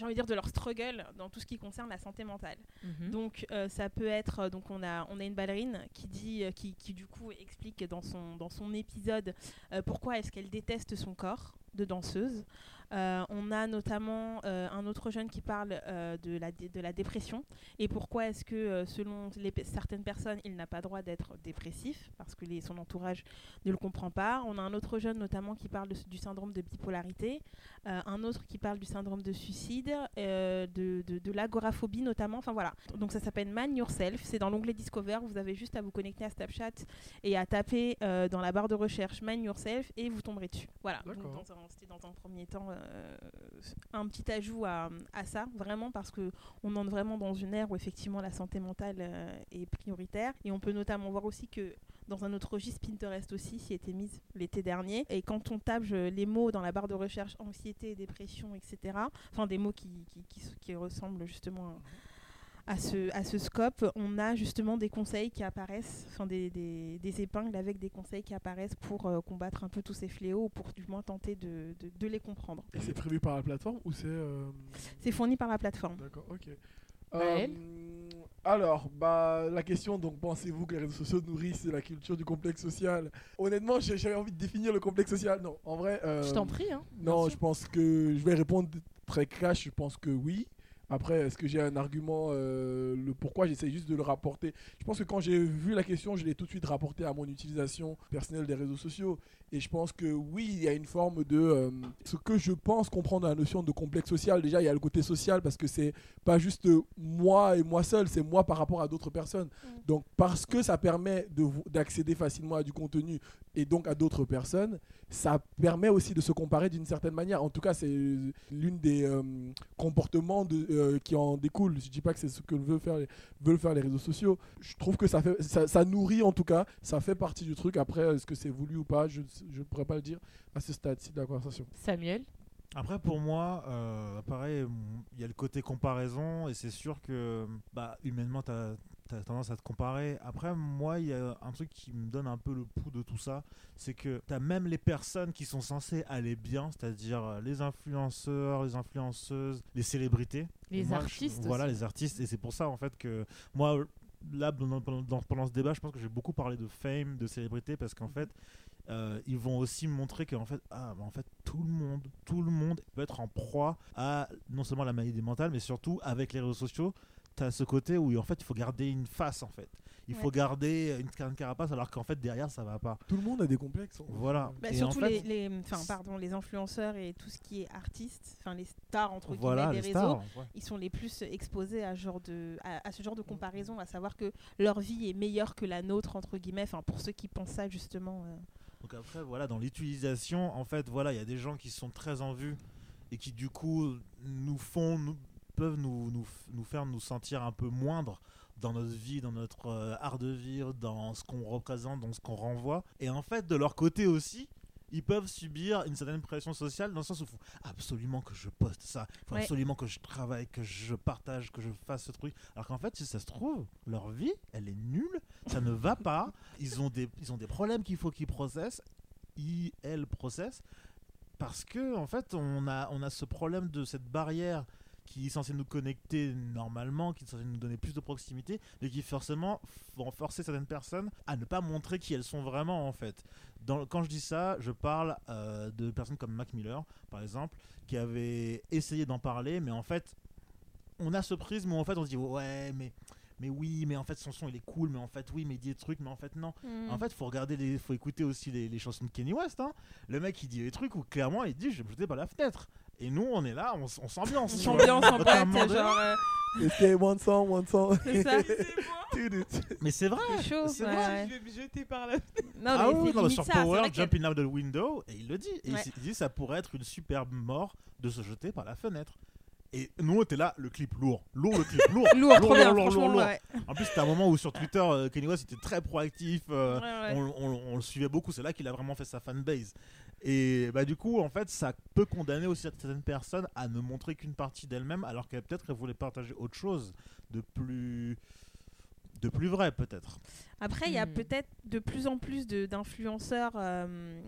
j'ai envie de dire de leur struggle dans tout ce qui concerne la santé mentale. Mhm. Donc euh, ça peut être euh, donc on a on a une ballerine qui dit euh, qui, qui du coup explique dans son dans son épisode euh, pourquoi est-ce qu'elle déteste son corps de danseuse. Euh, on a notamment euh, un autre jeune qui parle euh, de, la de la dépression et pourquoi est-ce que selon les certaines personnes il n'a pas droit d'être dépressif parce que les- son entourage ne le comprend pas. On a un autre jeune notamment qui parle de du syndrome de bipolarité, un autre qui parle du syndrome de suicide, de, de, de l'agoraphobie notamment. Enfin voilà. Donc ça s'appelle Man Yourself. C'est dans l'onglet Discover. Vous avez juste à vous connecter à Snapchat et à taper dans la barre de recherche Man Yourself et vous tomberez dessus. Voilà. Dans C'était dans un premier temps un petit ajout à, à ça, vraiment parce que on entre vraiment dans une ère où effectivement la santé mentale euh, est prioritaire. Et on peut notamment voir aussi que dans un autre registre, Pinterest aussi s'y était mise l'été dernier. Et quand on tape les mots dans la barre de recherche anxiété, dépression, etc., enfin des mots qui, qui, qui qui ressemblent justement à ce, à ce scope, on a justement des conseils qui apparaissent, enfin des, des, des épingles avec des conseils qui apparaissent pour euh, combattre un peu tous ces fléaux ou pour du moins tenter de, de, de les comprendre. Et c'est prévu par la plateforme ou c'est. euh, C'est fourni par la plateforme. D'accord, ok. Euh, alors, bah, la question, donc, pensez-vous que les réseaux sociaux nourrissent la culture du complexe social? Honnêtement, j'ai- j'avais envie de définir le complexe social. Non, en vrai. euh, je t'en prie. Hein, Non, je pense que je vais répondre très cash. Je pense que oui. Après, est-ce que j'ai un argument euh, Le pourquoi? J'essaie juste de le rapporter. Je pense que quand j'ai vu la question, je l'ai tout de suite rapporté à mon utilisation personnelle des réseaux sociaux. Et je pense que oui, il y a une forme de. euh, ce que je pense comprendre la notion de complexe social, déjà, il y a le côté social parce que c'est pas juste moi et moi seul, c'est moi par rapport à d'autres personnes. Donc, parce que ça permet d'accéder facilement à du contenu et donc à d'autres personnes, ça permet aussi de se comparer d'une certaine manière. En tout cas, c'est l'une des euh, comportements de, euh, qui en découlent. Je dis pas que c'est ce que veulent faire, les, veulent faire les réseaux sociaux. Je trouve que ça, fait, ça, ça nourrit en tout cas, ça fait partie du truc. Après, est-ce que c'est voulu ou pas, je ne pourrais pas le dire à ce stade-ci de la conversation. Samuel, Après, pour moi, euh, pareil, il y a le côté comparaison, et c'est sûr que, bah, humainement, tu as, tendance à te comparer. Après, moi, il y a un truc qui me donne un peu le pouls de tout ça, c'est que tu as même les personnes qui sont censées aller bien, c'est-à-dire euh, les influenceurs, les influenceuses, les célébrités. les Moi, je- artistes. voilà, aussi. les artistes, et c'est pour ça, en fait, que moi, là, pendant, pendant- pendant ce débat, je pense que j'ai beaucoup parlé de fame, de célébrité, parce qu'en fait, euh, ils vont aussi montrer qu'en fait, ah, bah, en fait, tout le monde, tout le monde peut être en proie à non seulement la maladie mentale, mais surtout avec les réseaux sociaux, tu as ce côté où en fait, il faut garder une face en fait. Il faut garder une, une carapace alors qu'en fait derrière ça va pas. Tout le monde a des complexes. hein. Voilà. Bah, Et surtout en fait, les, les, enfin, pardon, les influenceurs et tout ce qui est artistes, enfin les stars entre voilà, guillemets des les réseaux, stars. ouais. ils sont les plus exposés à, ce genre de, à, à ce genre de comparaison, à savoir que leur vie est meilleure que la nôtre entre guillemets. Enfin pour ceux qui pensent ça justement. euh. Donc après, voilà, dans l'utilisation, en fait, voilà, il y a des gens qui sont très en vue et qui du coup nous font, peuvent nous, nous faire nous sentir un peu moindres dans notre vie, dans notre euh, art de vivre, dans ce qu'on représente, dans ce qu'on renvoie. Et en fait, de leur côté aussi, ils peuvent subir une certaine pression sociale dans le sens où il faut absolument que je poste ça, il faut Ouais. absolument que je travaille, que je partage, que je fasse ce truc. Alors qu'en fait, si ça se trouve, leur vie, elle est nulle, ça ne va pas, ils ont des, ils ont des problèmes qu'il faut qu'ils processent, ils, elles processent, parce que en fait, on a, on a ce problème de cette barrière qui est censée nous connecter normalement, qui est censée nous donner plus de proximité, mais qui forcément vont forcer certaines personnes à ne pas montrer qui elles sont vraiment en fait. Dans, quand je dis ça, je parle euh, de personnes comme Mac Miller, par exemple, qui avait essayé d'en parler, mais en fait, on a ce prisme où en fait on se dit ouais, mais mais oui, mais en fait son son il est cool, mais en fait oui, mais il dit des trucs, mais en fait non. En fait, faut regarder, les, faut écouter aussi les, les chansons de Kenny West. hein. Le mec, il dit des trucs où clairement, il dit, je vais me jeter par la fenêtre. Et nous, on est là, on, on s'ambiance. On s'ambiance en boîte, genre. euh, Escape, one song, one song. c'est ça. Mais c'est vrai. C'est chaud. C'est ouais, ouais. vais me jeter par là. Non, ah mais oui, non, sur ça. Power, jumping out the window, et il le dit. Et Ouais. il, il dit ça pourrait être une superbe mort de se jeter par la fenêtre. Et nous, on était là, le clip lourd. Lourd, le clip lourd. Lourd, lourd, bien, lourd, franchement. lourd, lourd. ouais. En plus, c'était un moment où sur Twitter, euh, Kanye West était très proactif. euh, Ouais, ouais. on, on- on le suivait beaucoup. C'est là qu'il a vraiment fait sa fanbase. Et bah, du coup, en fait, ça peut condamner aussi certaines personnes à ne montrer qu'une partie d'elles-mêmes, alors qu'elles peut-être elles voulaient partager autre chose de plus, de plus vrai, peut-être. Après, il y a Hmm. peut-être de plus en plus de- d'influenceurs euh,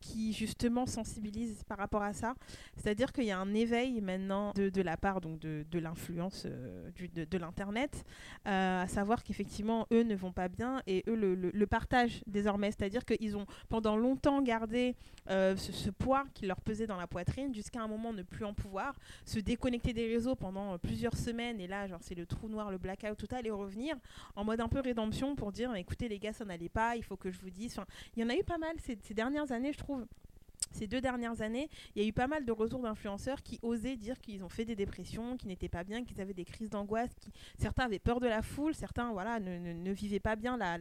qui justement sensibilisent par rapport à ça. C'est-à-dire qu'il y a un éveil maintenant de, la part donc de, l'influence euh, de, l'internet, euh, à savoir qu'effectivement eux ne vont pas bien et eux le, partagent désormais. C'est-à-dire qu'ils ont pendant longtemps gardé euh, ce, poids qui leur pesait dans la poitrine jusqu'à un moment ne plus en pouvoir, se déconnecter des réseaux pendant plusieurs semaines et là genre c'est le trou noir, le blackout total et revenir en mode un peu rédemption pour dire écoutez les gars ça n'allait pas il faut que je vous dise enfin, il y en a eu pas mal ces dernières années je trouve trouve ces deux dernières années, il y a eu pas mal de retours d'influenceurs qui osaient dire qu'ils ont fait des dépressions, qu'ils n'étaient pas bien, qu'ils avaient des crises d'angoisse, qui... certains avaient peur de la foule, certains voilà, ne, ne- ne vivaient pas bien la,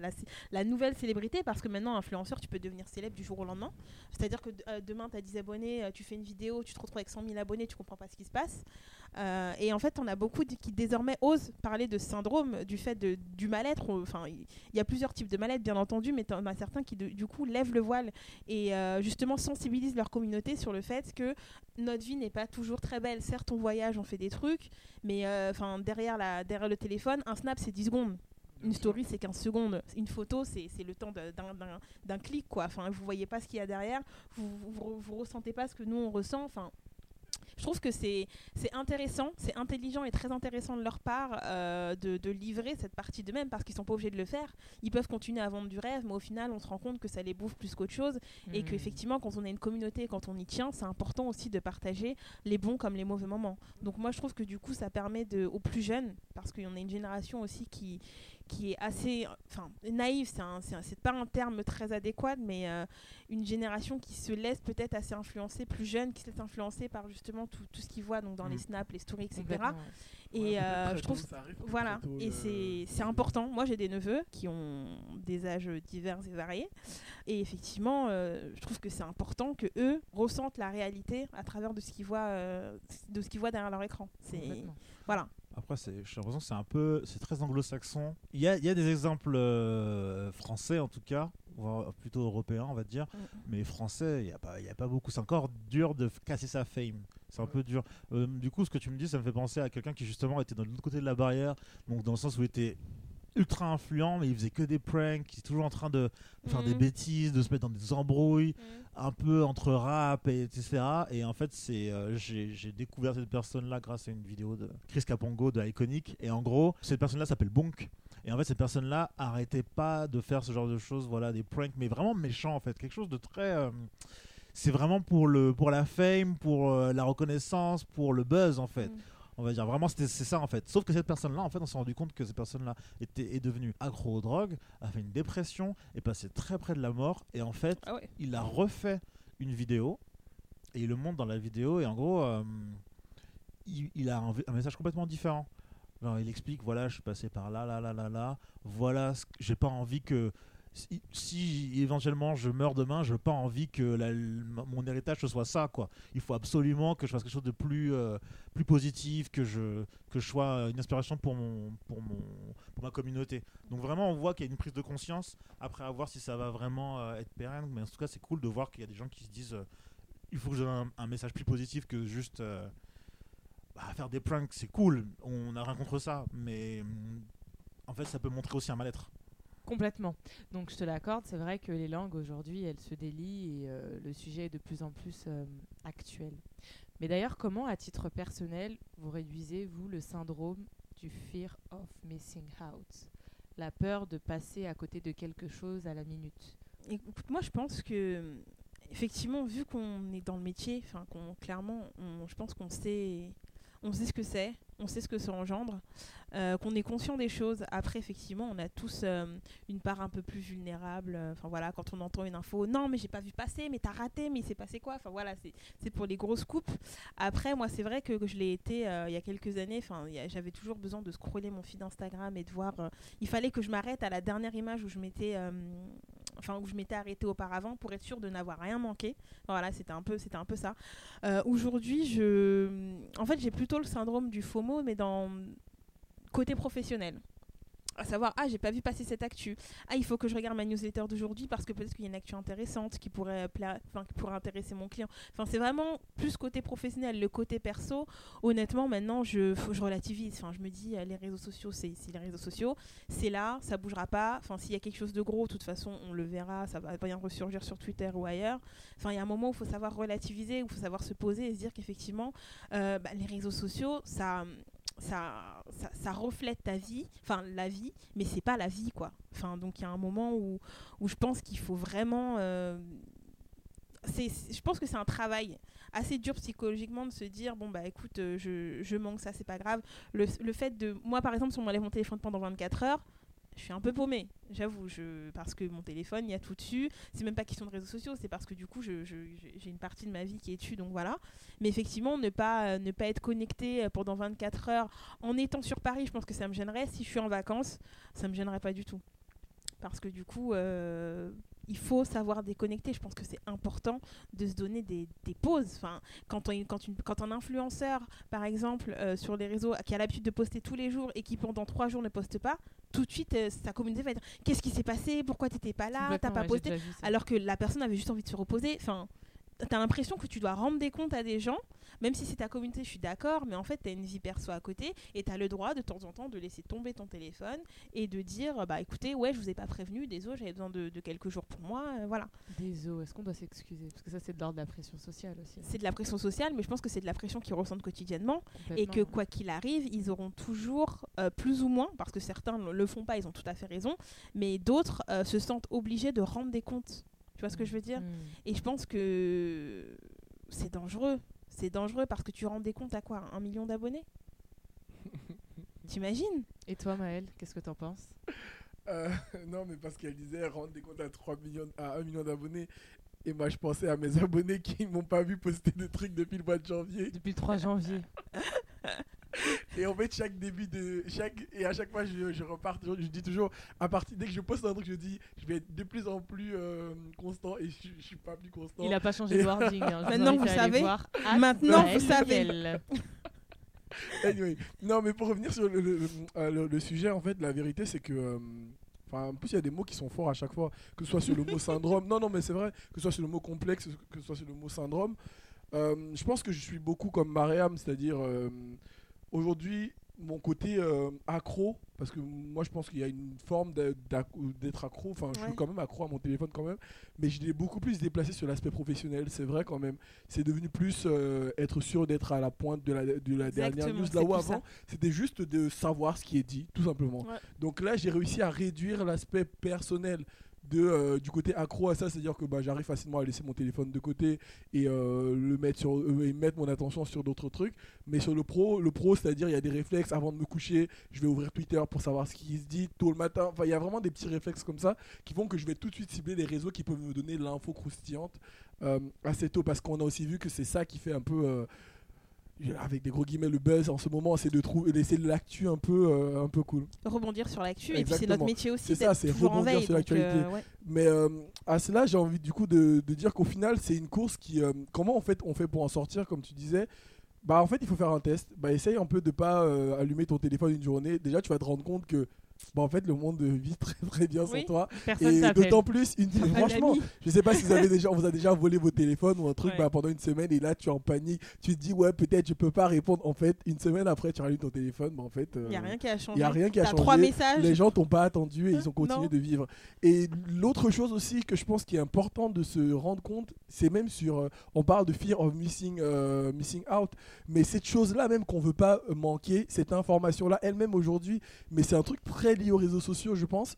la, nouvelle célébrité parce que maintenant, influenceur, tu peux devenir célèbre du jour au lendemain. C'est-à-dire que euh, demain, tu as 10 abonnés, euh, tu fais une vidéo, tu te retrouves avec 100 000 abonnés, tu comprends pas ce qui se passe. Euh, et en fait, on a beaucoup qui désormais osent parler de syndrome, du fait de, du mal-être. Enfin, il y a plusieurs types de mal-être, bien entendu, mais tu en certains qui, du coup, lèvent le voile et justement sensibilisent leur communauté sur le fait que notre vie n'est pas toujours très belle. Certes, on voyage, on fait des trucs, mais euh, derrière, la, derrière le téléphone, un snap, c'est 10 secondes. Une story, c'est 15 secondes. Une photo, c'est le temps d'un clic, quoi. Enfin, vous voyez pas ce qu'il y a derrière, vous, vous, vous- vous ressentez pas ce que nous, on ressent. Enfin, je trouve que c'est intéressant, c'est intelligent et très intéressant de leur part euh, de, de livrer cette partie d'eux-mêmes parce qu'ils sont pas obligés de le faire. Ils peuvent continuer à vendre du rêve, mais au final, on se rend compte que ça les bouffe plus qu'autre chose et Hmm. qu'effectivement, quand on a une communauté, quand on y tient, c'est important aussi de partager les bons comme les mauvais moments. Donc moi, je trouve que du coup, ça permet de, aux plus jeunes, parce qu'on a une génération aussi qui qui est assez, enfin naïve, c'est pas un terme très adéquat, mais euh, une génération qui se laisse peut-être assez influencer, plus jeune, qui se laisse influencer par justement tout, tout ce qu'ils voient donc dans les Mm. snaps, les stories, etc. Et Ouais, euh, je trouve voilà, et le- c'est c'est important. Moi, j'ai des neveux qui ont des âges divers et variés. Et effectivement, euh, je trouve que c'est important que eux ressentent la réalité à travers de ce qu'ils voient, euh, de ce qu'ils voient derrière leur écran. C'est voilà. Après, c'est- j'ai l'impression que c'est un peu, c'est très anglo-saxon. Il y a, il y a des exemples euh, français en tout cas, plutôt européens on va dire, Mm. mais français, il n'y a, pas- y a pas beaucoup. C'est encore dur de casser sa fame. C'est un peu dur. Euh, du coup, ce que tu me dis, ça me fait penser à quelqu'un qui justement était de l'autre côté de la barrière, donc dans le sens où il était ultra influent, mais il faisait que des pranks, il était toujours en train de faire des Mhm. bêtises, de se mettre dans des embrouilles un peu entre rap et etc. Et en fait, c'est euh, j'ai découvert cette personne-là grâce à une vidéo de Chris Capongo de Iconic. Et en gros, cette personne-là s'appelle Bonk. Et en fait, cette personne-là arrêtait pas de faire ce genre de choses, voilà, des pranks, mais vraiment méchants en fait, quelque chose de très. euh, c'est vraiment pour le pour la fame, pour euh, la reconnaissance, pour le buzz en fait. Mm. On va dire vraiment c'était c'est ça en fait. Sauf que cette personne-là, en fait, on s'est rendu compte que cette personne-là était est devenue accro aux drogues, a fait une dépression, est passé très près de la mort. Et en fait, Ah ouais. il a refait une vidéo et il le montre dans la vidéo et en gros euh, il, il a un, un message complètement différent. Genre, il explique voilà je suis passé par là là là là là voilà j'ai pas envie que si, éventuellement je meurs demain j'ai pas envie que mon héritage soit ça quoi. Il faut absolument que je fasse quelque chose de plus euh, plus positif que je que je sois une inspiration pour mon pour mon pour ma communauté. Donc vraiment on voit qu'il y a une prise de conscience après à voir si ça va vraiment euh, être pérenne. Mais en tout cas c'est cool de voir qu'il y a des gens qui se disent euh, il faut que je donne un, message plus positif que juste bah, faire des pranks c'est cool on n'a rien contre ça. Mais hum, en fait ça peut montrer aussi un mal-être Complètement. Donc je te l'accorde, c'est vrai que les langues aujourd'hui, elles se délient et euh, le sujet est de plus en plus euh, actuel. Mais d'ailleurs, comment, à titre personnel, vous réduisez, vous, le syndrome du fear of missing out? La peur de passer à côté de quelque chose à la minute? Écoute, moi, je pense que effectivement, vu qu'on est dans le métier, enfin, clairement, je pense qu'on sait, on sait ce que c'est. On sait ce que ça engendre, euh, qu'on est conscient des choses. Après, effectivement, on a tous euh, une part un peu plus vulnérable. euh, Enfin voilà, quand on entend une info, non, mais j'ai pas vu passer, mais t'as raté, mais il s'est passé quoi? Enfin voilà, c'est- pour les grosses coupes. Après, moi, c'est vrai que, je l'ai été il y a quelques années. Enfin, j'avais toujours besoin de scroller mon feed Instagram et de voir. il fallait que je m'arrête à la dernière image où je m'étais, enfin où je m'étais arrêtée auparavant pour être sûre de n'avoir rien manqué. Voilà, c'était un peu, c'était un peu ça. Euh, Aujourd'hui, je, en fait, j'ai plutôt le syndrome du FOMO, mais dans côté professionnel. À savoir, ah, j'ai pas vu passer cette actu. Ah, il faut que je regarde ma newsletter d'aujourd'hui parce que peut-être qu'il y a une actu intéressante qui pourrait, plaire, enfin, qui pourrait intéresser mon client. Enfin, c'est vraiment plus côté professionnel. Le côté perso, honnêtement, maintenant, je, je relativise. Enfin, je me dis, euh, les réseaux sociaux, c'est c'est les réseaux sociaux. C'est là, ça bougera pas. Enfin, s'il y a quelque chose de gros, de toute façon, on le verra. Ça va bien ressurgir sur Twitter ou ailleurs. Enfin, il y a un moment où il faut savoir relativiser, où il faut savoir se poser et se dire qu'effectivement, euh, bah, les réseaux sociaux, ça, ça, ça, reflète ta vie, enfin la vie, mais c'est pas la vie, quoi. Enfin, donc il y a un moment où, où je pense qu'il faut vraiment. euh, c'est- je pense que c'est un travail assez dur psychologiquement de se dire bon bah écoute euh, je, je manque ça c'est pas grave le, le fait de moi par exemple si on m'enlève mon téléphone pendant 24 heures je suis un peu paumée, j'avoue, parce que mon téléphone, il y a tout dessus. C'est même pas question de réseaux sociaux, c'est parce que du coup, j'ai une partie de ma vie qui est dessus, donc voilà. Mais effectivement, ne pas, euh, être connecté euh, pendant 24 heures en étant sur Paris, je pense que ça me gênerait. Si je suis en vacances, ça me gênerait pas du tout. Parce que du coup, euh, il faut savoir déconnecter. Je pense que c'est important de se donner des, des pauses. Enfin, quand, on, quand, une- quand un influenceur, par exemple, euh, sur les réseaux, qui a l'habitude de poster tous les jours et qui pendant trois jours ne poste pas, tout de suite, euh, sa communauté va être Qu'est-ce qui s'est passé? Pourquoi t'étais pas là? T'as pas ouais, posté alors que la personne avait juste envie de se reposer. Enfin, t'as l'impression que tu dois rendre des comptes à des gens, même si c'est ta communauté, je suis d'accord, mais en fait, t'as une vie perso à côté et t'as le droit de temps en temps de laisser tomber ton téléphone et de dire bah écoutez, ouais, je vous ai pas prévenu, désolé, j'avais besoin de, de quelques jours pour moi, euh, voilà. Désolé, est-ce qu'on doit s'excuser? Parce que ça, c'est de l'ordre de la pression sociale aussi. C'est de la pression sociale, mais je pense que c'est de la pression qu'ils ressentent quotidiennement et que quoi qu'il arrive, ils auront toujours euh, plus ou moins, parce que certains ne le font pas, ils ont tout à fait raison, mais d'autres euh, se sentent obligés de rendre des comptes. Tu vois ce que je veux dire Mm. Et je pense que c'est dangereux. C'est dangereux parce que tu rends des comptes à quoi? Un million d'abonnés? T'imagines? Et toi, Maël, qu'est-ce que t'en penses? Euh, non, mais parce qu'elle disait rendre des comptes à 3 millions, à 1 million d'abonnés. Et moi, je pensais à mes abonnés qui m'ont pas vu poster des trucs depuis le mois de janvier. Depuis le 3 janvier. Et en fait, chaque début de. Chaque, et à chaque fois, je, je repars toujours. Je dis toujours, à partir, dès que je poste un truc, je dis, je vais être de plus en plus euh, constant. Et je, je suis pas plus constant. Il a pas changé de wording. hein. Maintenant, vous savez. voir Maintenant, vous savez. Anyway. Non, mais pour revenir sur le, le- euh, le- le sujet, en fait, la vérité, c'est que. euh, Enfin, en plus, il y a des mots qui sont forts à chaque fois, que ce soit sur le mot syndrome. Non, non, mais c'est vrai, que ce soit sur le mot complexe, que ce soit sur le mot syndrome. Euh, je pense que je suis beaucoup comme Mariam, c'est-à-dire euh, aujourd'hui, mon côté euh, accro, parce que moi je pense qu'il y a une forme d'être accro, enfin je Ouais. suis quand même accro à mon téléphone quand même, mais je l'ai beaucoup plus déplacé sur l'aspect professionnel, c'est vrai quand même. C'est devenu plus euh, être sûr d'être à la pointe de la, de la dernière news, là où avant, c'était juste de savoir ce qui est dit, tout simplement. Ouais. Donc là, j'ai réussi à réduire l'aspect personnel euh, du côté accro à ça, c'est-à-dire que bah, j'arrive facilement à laisser mon téléphone de côté et euh, le mettre sur euh, et mettre mon attention sur d'autres trucs. Mais sur le pro, le pro, c'est-à-dire il y a des réflexes avant de me coucher, je vais ouvrir Twitter pour savoir ce qui se dit tôt le matin. Enfin, il y a vraiment des petits réflexes comme ça qui font que je vais tout de suite cibler les réseaux qui peuvent me donner l'info croustillante assez tôt parce qu'on a aussi vu que c'est ça qui fait un peu avec des gros guillemets le buzz en ce moment, c'est de trouver laisser l'actu un peu euh, un peu cool. Rebondir sur l'actu, et puis c'est notre métier aussi C'est ça, c'est rebondir veille. sur l'actualité. euh, ouais. Mais euh, à cela, j'ai envie du coup de, de dire qu'au final, c'est une course qui. comment en fait on fait pour en sortir, comme tu disais? Bah en fait, il faut faire un test. Bah essaye un peu de pas allumer ton téléphone une journée. Déjà, tu vas te rendre compte que. Bah en fait, le monde vit très très bien Oui. sans toi. Et d'autant plus, une... Franchement, je sais pas si vous avez déjà, on vous a déjà volé vos téléphones ou un truc Ouais. bah, pendant une semaine et là tu es en panique. Tu te dis ouais peut-être je peux pas répondre. En fait, une semaine après tu rallumes ton téléphone, bah en fait. Il n'y a euh, rien qui a changé. il y a rien qui a changé. trois messages. Les gens t'ont pas attendu et ils ont continué Non. de vivre. Et l'autre chose aussi que je pense qui est important de se rendre compte, c'est même sur. euh, on parle de fear of missing, euh, missing out, mais cette chose-là même qu'on veut pas euh, manquer, cette information-là elle-même aujourd'hui, mais c'est un truc très lié aux réseaux sociaux, je pense.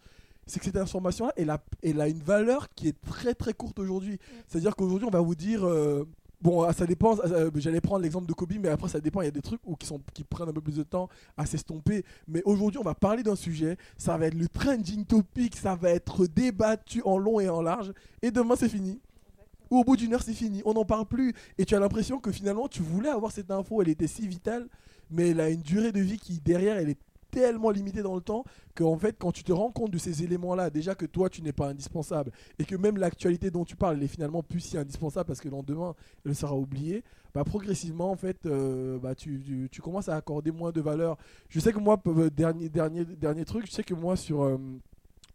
C'est que cette information-là, elle a, elle a une valeur qui est très très courte aujourd'hui. C'est-à-dire qu'aujourd'hui, on va vous dire. euh, Bon, ça dépend. euh, J'allais prendre l'exemple de Kobe, mais après, ça dépend. Il y a des trucs où, qui, sont, qui prennent un peu plus de temps à s'estomper. Mais aujourd'hui, on va parler d'un sujet. Ça va être le trending topic. Ça va être débattu en long et en large. Et demain, c'est fini. Ou au bout d'une heure, c'est fini. On n'en parle plus. Et tu as l'impression que finalement, tu voulais avoir cette info. Elle était si vitale. Mais elle a une durée de vie qui, derrière, elle est tellement limitée dans le temps qu'en fait, quand tu te rends compte de ces éléments-là, déjà que toi, tu n'es pas indispensable et que même l'actualité dont tu parles, elle est finalement plus si indispensable parce que dans demain, elle sera oubliée, bah, progressivement, en fait, euh, bah, tu, tu- tu commences à accorder moins de valeur. Je sais que moi, euh, dernier, dernier, dernier truc, je sais que moi, sur euh,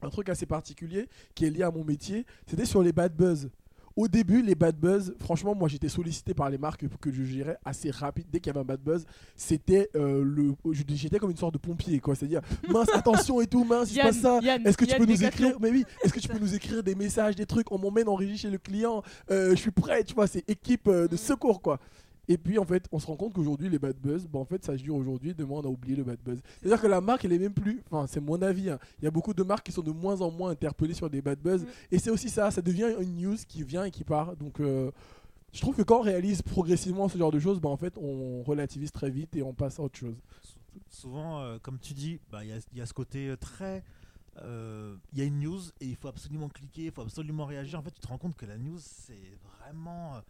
un truc assez particulier qui est lié à mon métier, c'était sur les bad buzz. Au début, les bad buzz, franchement, moi j'étais sollicité par les marques que je gérais assez rapide. Dès qu'il y avait un bad buzz, c'était euh, le. J'étais comme une sorte de pompier, quoi. C'est-à-dire, mince, attention et tout, mince, il passe ça. Est-ce que tu Yann peux nous écrire? Mais oui, est-ce que tu peux nous écrire des messages, des trucs? On m'emmène en régie chez le client. euh, je suis prêt, tu vois, c'est équipe euh, de Mm. secours, quoi. Et puis en fait, on se rend compte qu'aujourd'hui, les bad buzz, bah, en fait, ça dure aujourd'hui. Demain, on a oublié le bad buzz. C'est-à-dire que la marque, elle est même plus. Enfin, c'est mon avis. hein. Il y a beaucoup de marques qui sont de moins en moins interpellées sur des bad buzz. Mm. Et c'est aussi ça. Ça devient une news qui vient et qui part. Donc, euh, je trouve que quand on réalise progressivement ce genre de choses, bah, en fait, on relativise très vite et on passe à autre chose. Souvent, euh, comme tu dis, bah, il y, a- il y a ce côté euh, très. euh, Il y a une news et il faut absolument cliquer, il faut absolument réagir. En fait, tu te rends compte que la news, c'est vraiment.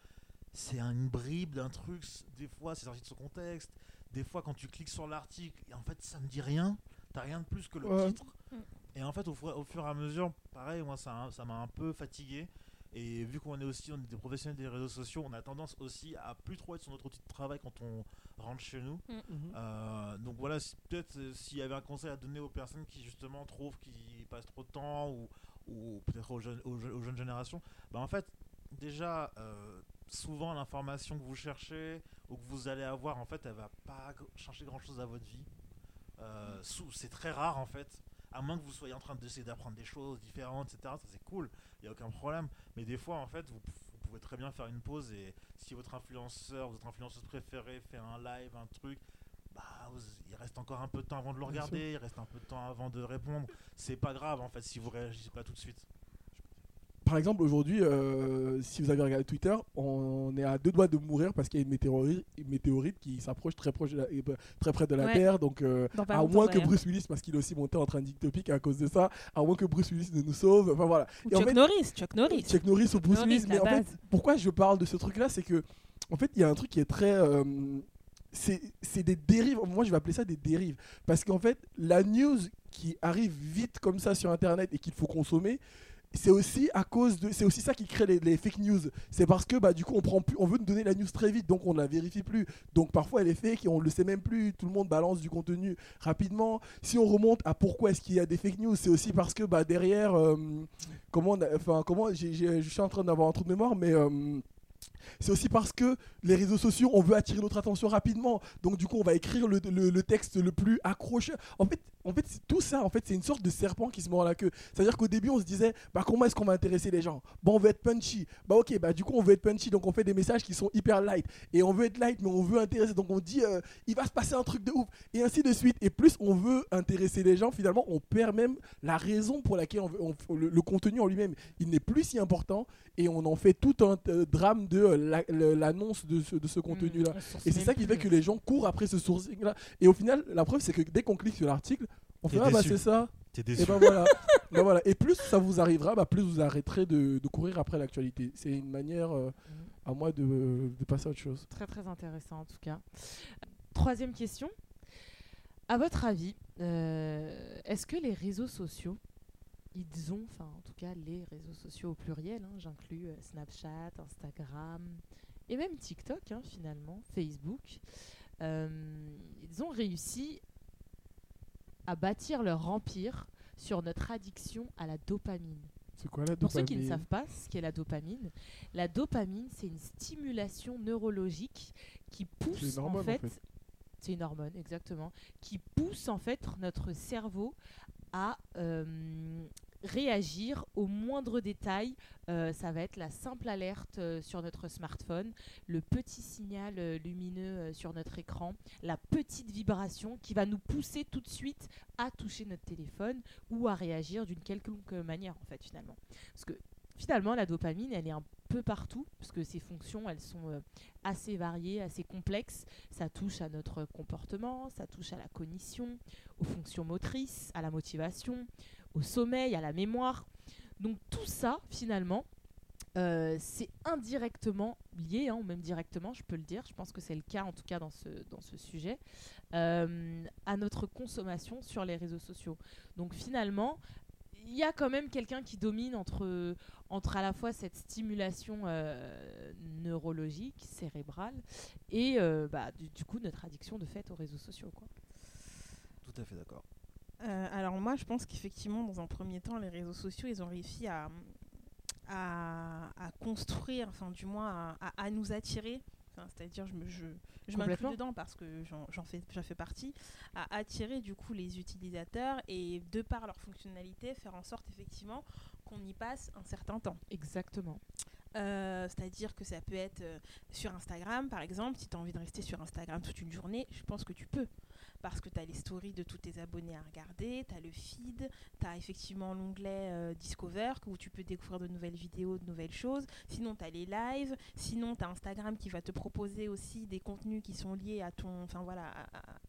C'est une bribe d'un truc. Des fois, c'est sorti de son contexte. Des fois, quand tu cliques sur l'article, en fait, ça ne dit rien. T'as rien de plus que le Ouais. titre. Mm. Et en fait, au, fur- au fur et à mesure, pareil, moi, ça ça m'a un peu fatigué. Et vu qu'on est aussi on est des professionnels des réseaux sociaux, on a tendance aussi à plus trop être sur notre outil de travail quand on rentre chez nous. Euh, donc voilà, si- peut-être euh, s'il y avait un conseil à donner aux personnes qui justement trouvent qu'ils passent trop de temps ou, ou peut-être aux jeunes, aux, jeunes- aux jeunes générations, bah en fait déjà euh, souvent l'information que vous cherchez ou que vous allez avoir en fait elle va pas changer grand chose à votre vie. Euh, sous- c'est très rare en fait. À moins que vous soyez en train d'essayer d'apprendre des choses différentes, etc. Ça c'est cool, il n'y a aucun problème. Mais des fois en fait vous, pou- vous pouvez très bien faire une pause et si votre influenceur, votre influenceuse préférée fait un live, un truc, bah, vous- il reste encore un peu de temps avant de le regarder, il reste un peu de temps avant de répondre. C'est pas grave en fait si vous réagissez pas tout de suite. Par exemple, aujourd'hui, euh, si vous avez regardé Twitter, on est à deux doigts de mourir parce qu'il y a une météorite, une météorite qui s'approche très, proche de la- et, euh, très près de la Ouais. Terre. Donc, euh, à moins que. Bruce Willis, parce qu'il est aussi monté en trending topic à cause de ça, à moins que Bruce Willis ne nous sauve. Enfin voilà. Et en Chuck fait, Norris, Chuck Norris. Chuck Norris ou Bruce Norris, Willis. Mais en fait, pourquoi je parle de ce truc-là, c'est que, en fait, il y a un truc qui est très. euh, c'est c'est des dérives. Moi, je vais appeler ça des dérives. Parce qu'en fait, la news qui arrive vite comme ça sur Internet et qu'il faut consommer, c'est aussi à cause de c'est aussi ça qui crée les, fake news. C'est parce que bah du coup on prend plus on veut nous donner la news très vite donc on ne la vérifie plus. Donc parfois elle est fake et on le sait même plus. Tout le monde balance du contenu rapidement. Si on remonte à pourquoi est-ce qu'il y a des fake news c'est aussi parce que bah derrière euh, comment enfin comment je suis en train d'avoir un trou de mémoire mais euh, c'est aussi parce que les réseaux sociaux, on veut attirer notre attention rapidement. Donc du coup, on va écrire le, texte le plus accrocheur. En fait, en fait, tout ça, en fait, c'est une sorte de serpent qui se mord la queue. C'est-à-dire qu'au début, on se disait, bah comment est-ce qu'on va intéresser les gens? Bah on veut être punchy. Bah ok, bah du coup, on veut être punchy, donc on fait des messages qui sont hyper light. Et on veut être light, mais on veut intéresser. Donc on dit, euh, il va se passer un truc de ouf. Et ainsi de suite. Et plus on veut intéresser les gens, finalement, on perd même la raison pour laquelle on le, contenu en lui-même, il n'est plus si important. Et on en fait tout un euh, drame de euh, l'annonce de ce, de ce contenu-là. Mmh, Et c'est ça qui fait que les gens courent après ce sourcing-là. Et au final, la preuve, c'est que dès qu'on clique sur l'article, on fait Ah bah c'est ça. T'es Et ben voilà. Ben voilà. Et plus ça vous arrivera, bah plus vous arrêterez de, de courir après l'actualité. C'est une manière euh, à moi de, de passer à autre chose. Très très intéressant en tout cas. Troisième question. À votre avis, euh, est-ce que les réseaux sociaux, ils ont, enfin en tout cas les réseaux sociaux au pluriel, hein, j'inclus euh, Snapchat, Instagram et même TikTok hein, finalement, Facebook, euh, ils ont réussi à bâtir leur empire sur notre addiction à la dopamine. C'est quoi la Pour ceux qui ne dopamine savent pas ce qu'est la dopamine, la dopamine, c'est une stimulation neurologique qui pousse hormone, en en fait, fait. c'est une hormone exactement, qui pousse en fait notre cerveau à euh, réagir au moindre détail. Euh, ça va être la simple alerte euh, sur notre smartphone, le petit signal lumineux sur notre écran, la petite vibration qui va nous pousser tout de suite à toucher notre téléphone ou à réagir d'une quelconque manière en fait finalement. Parce que finalement, la dopamine, elle est un peu partout, parce que ses fonctions, elles sont euh, assez variées, assez complexes. Ça touche à notre comportement, ça touche à la cognition, aux fonctions motrices, à la motivation, au sommeil, à la mémoire. Donc tout ça, finalement, euh, c'est indirectement lié, hein, ou même directement, je peux le dire, je pense que c'est le cas en tout cas dans ce, dans ce sujet, euh, à notre consommation sur les réseaux sociaux. Donc finalement, il y a quand même quelqu'un qui domine entre, entre à la fois cette stimulation euh, neurologique, cérébrale, et euh, bah, du, du coup notre addiction de fait aux réseaux sociaux. Quoi. Tout à fait d'accord. Euh, alors moi, je pense qu'effectivement, dans un premier temps, les réseaux sociaux, ils ont réussi à, à, à construire, enfin du moins à, à- à nous attirer. Enfin, C'est-à-dire, je, me- je, je m'inclus dedans parce que j'en j'en fais, j'en fais partie, à attirer du coup les utilisateurs et de par leur fonctionnalité, faire en sorte effectivement qu'on y passe un certain temps. Exactement. Euh, C'est-à-dire que ça peut être euh, sur Instagram, par exemple. Si tu as envie de rester sur Instagram toute une journée, je pense que tu peux. Parce que tu as les stories de tous tes abonnés à regarder, tu as le feed, tu as effectivement l'onglet euh, Discover où tu peux découvrir de nouvelles vidéos, de nouvelles choses. Sinon, tu as les lives. Sinon, tu as Instagram qui va te proposer aussi des contenus qui sont liés à, ton, enfin, voilà,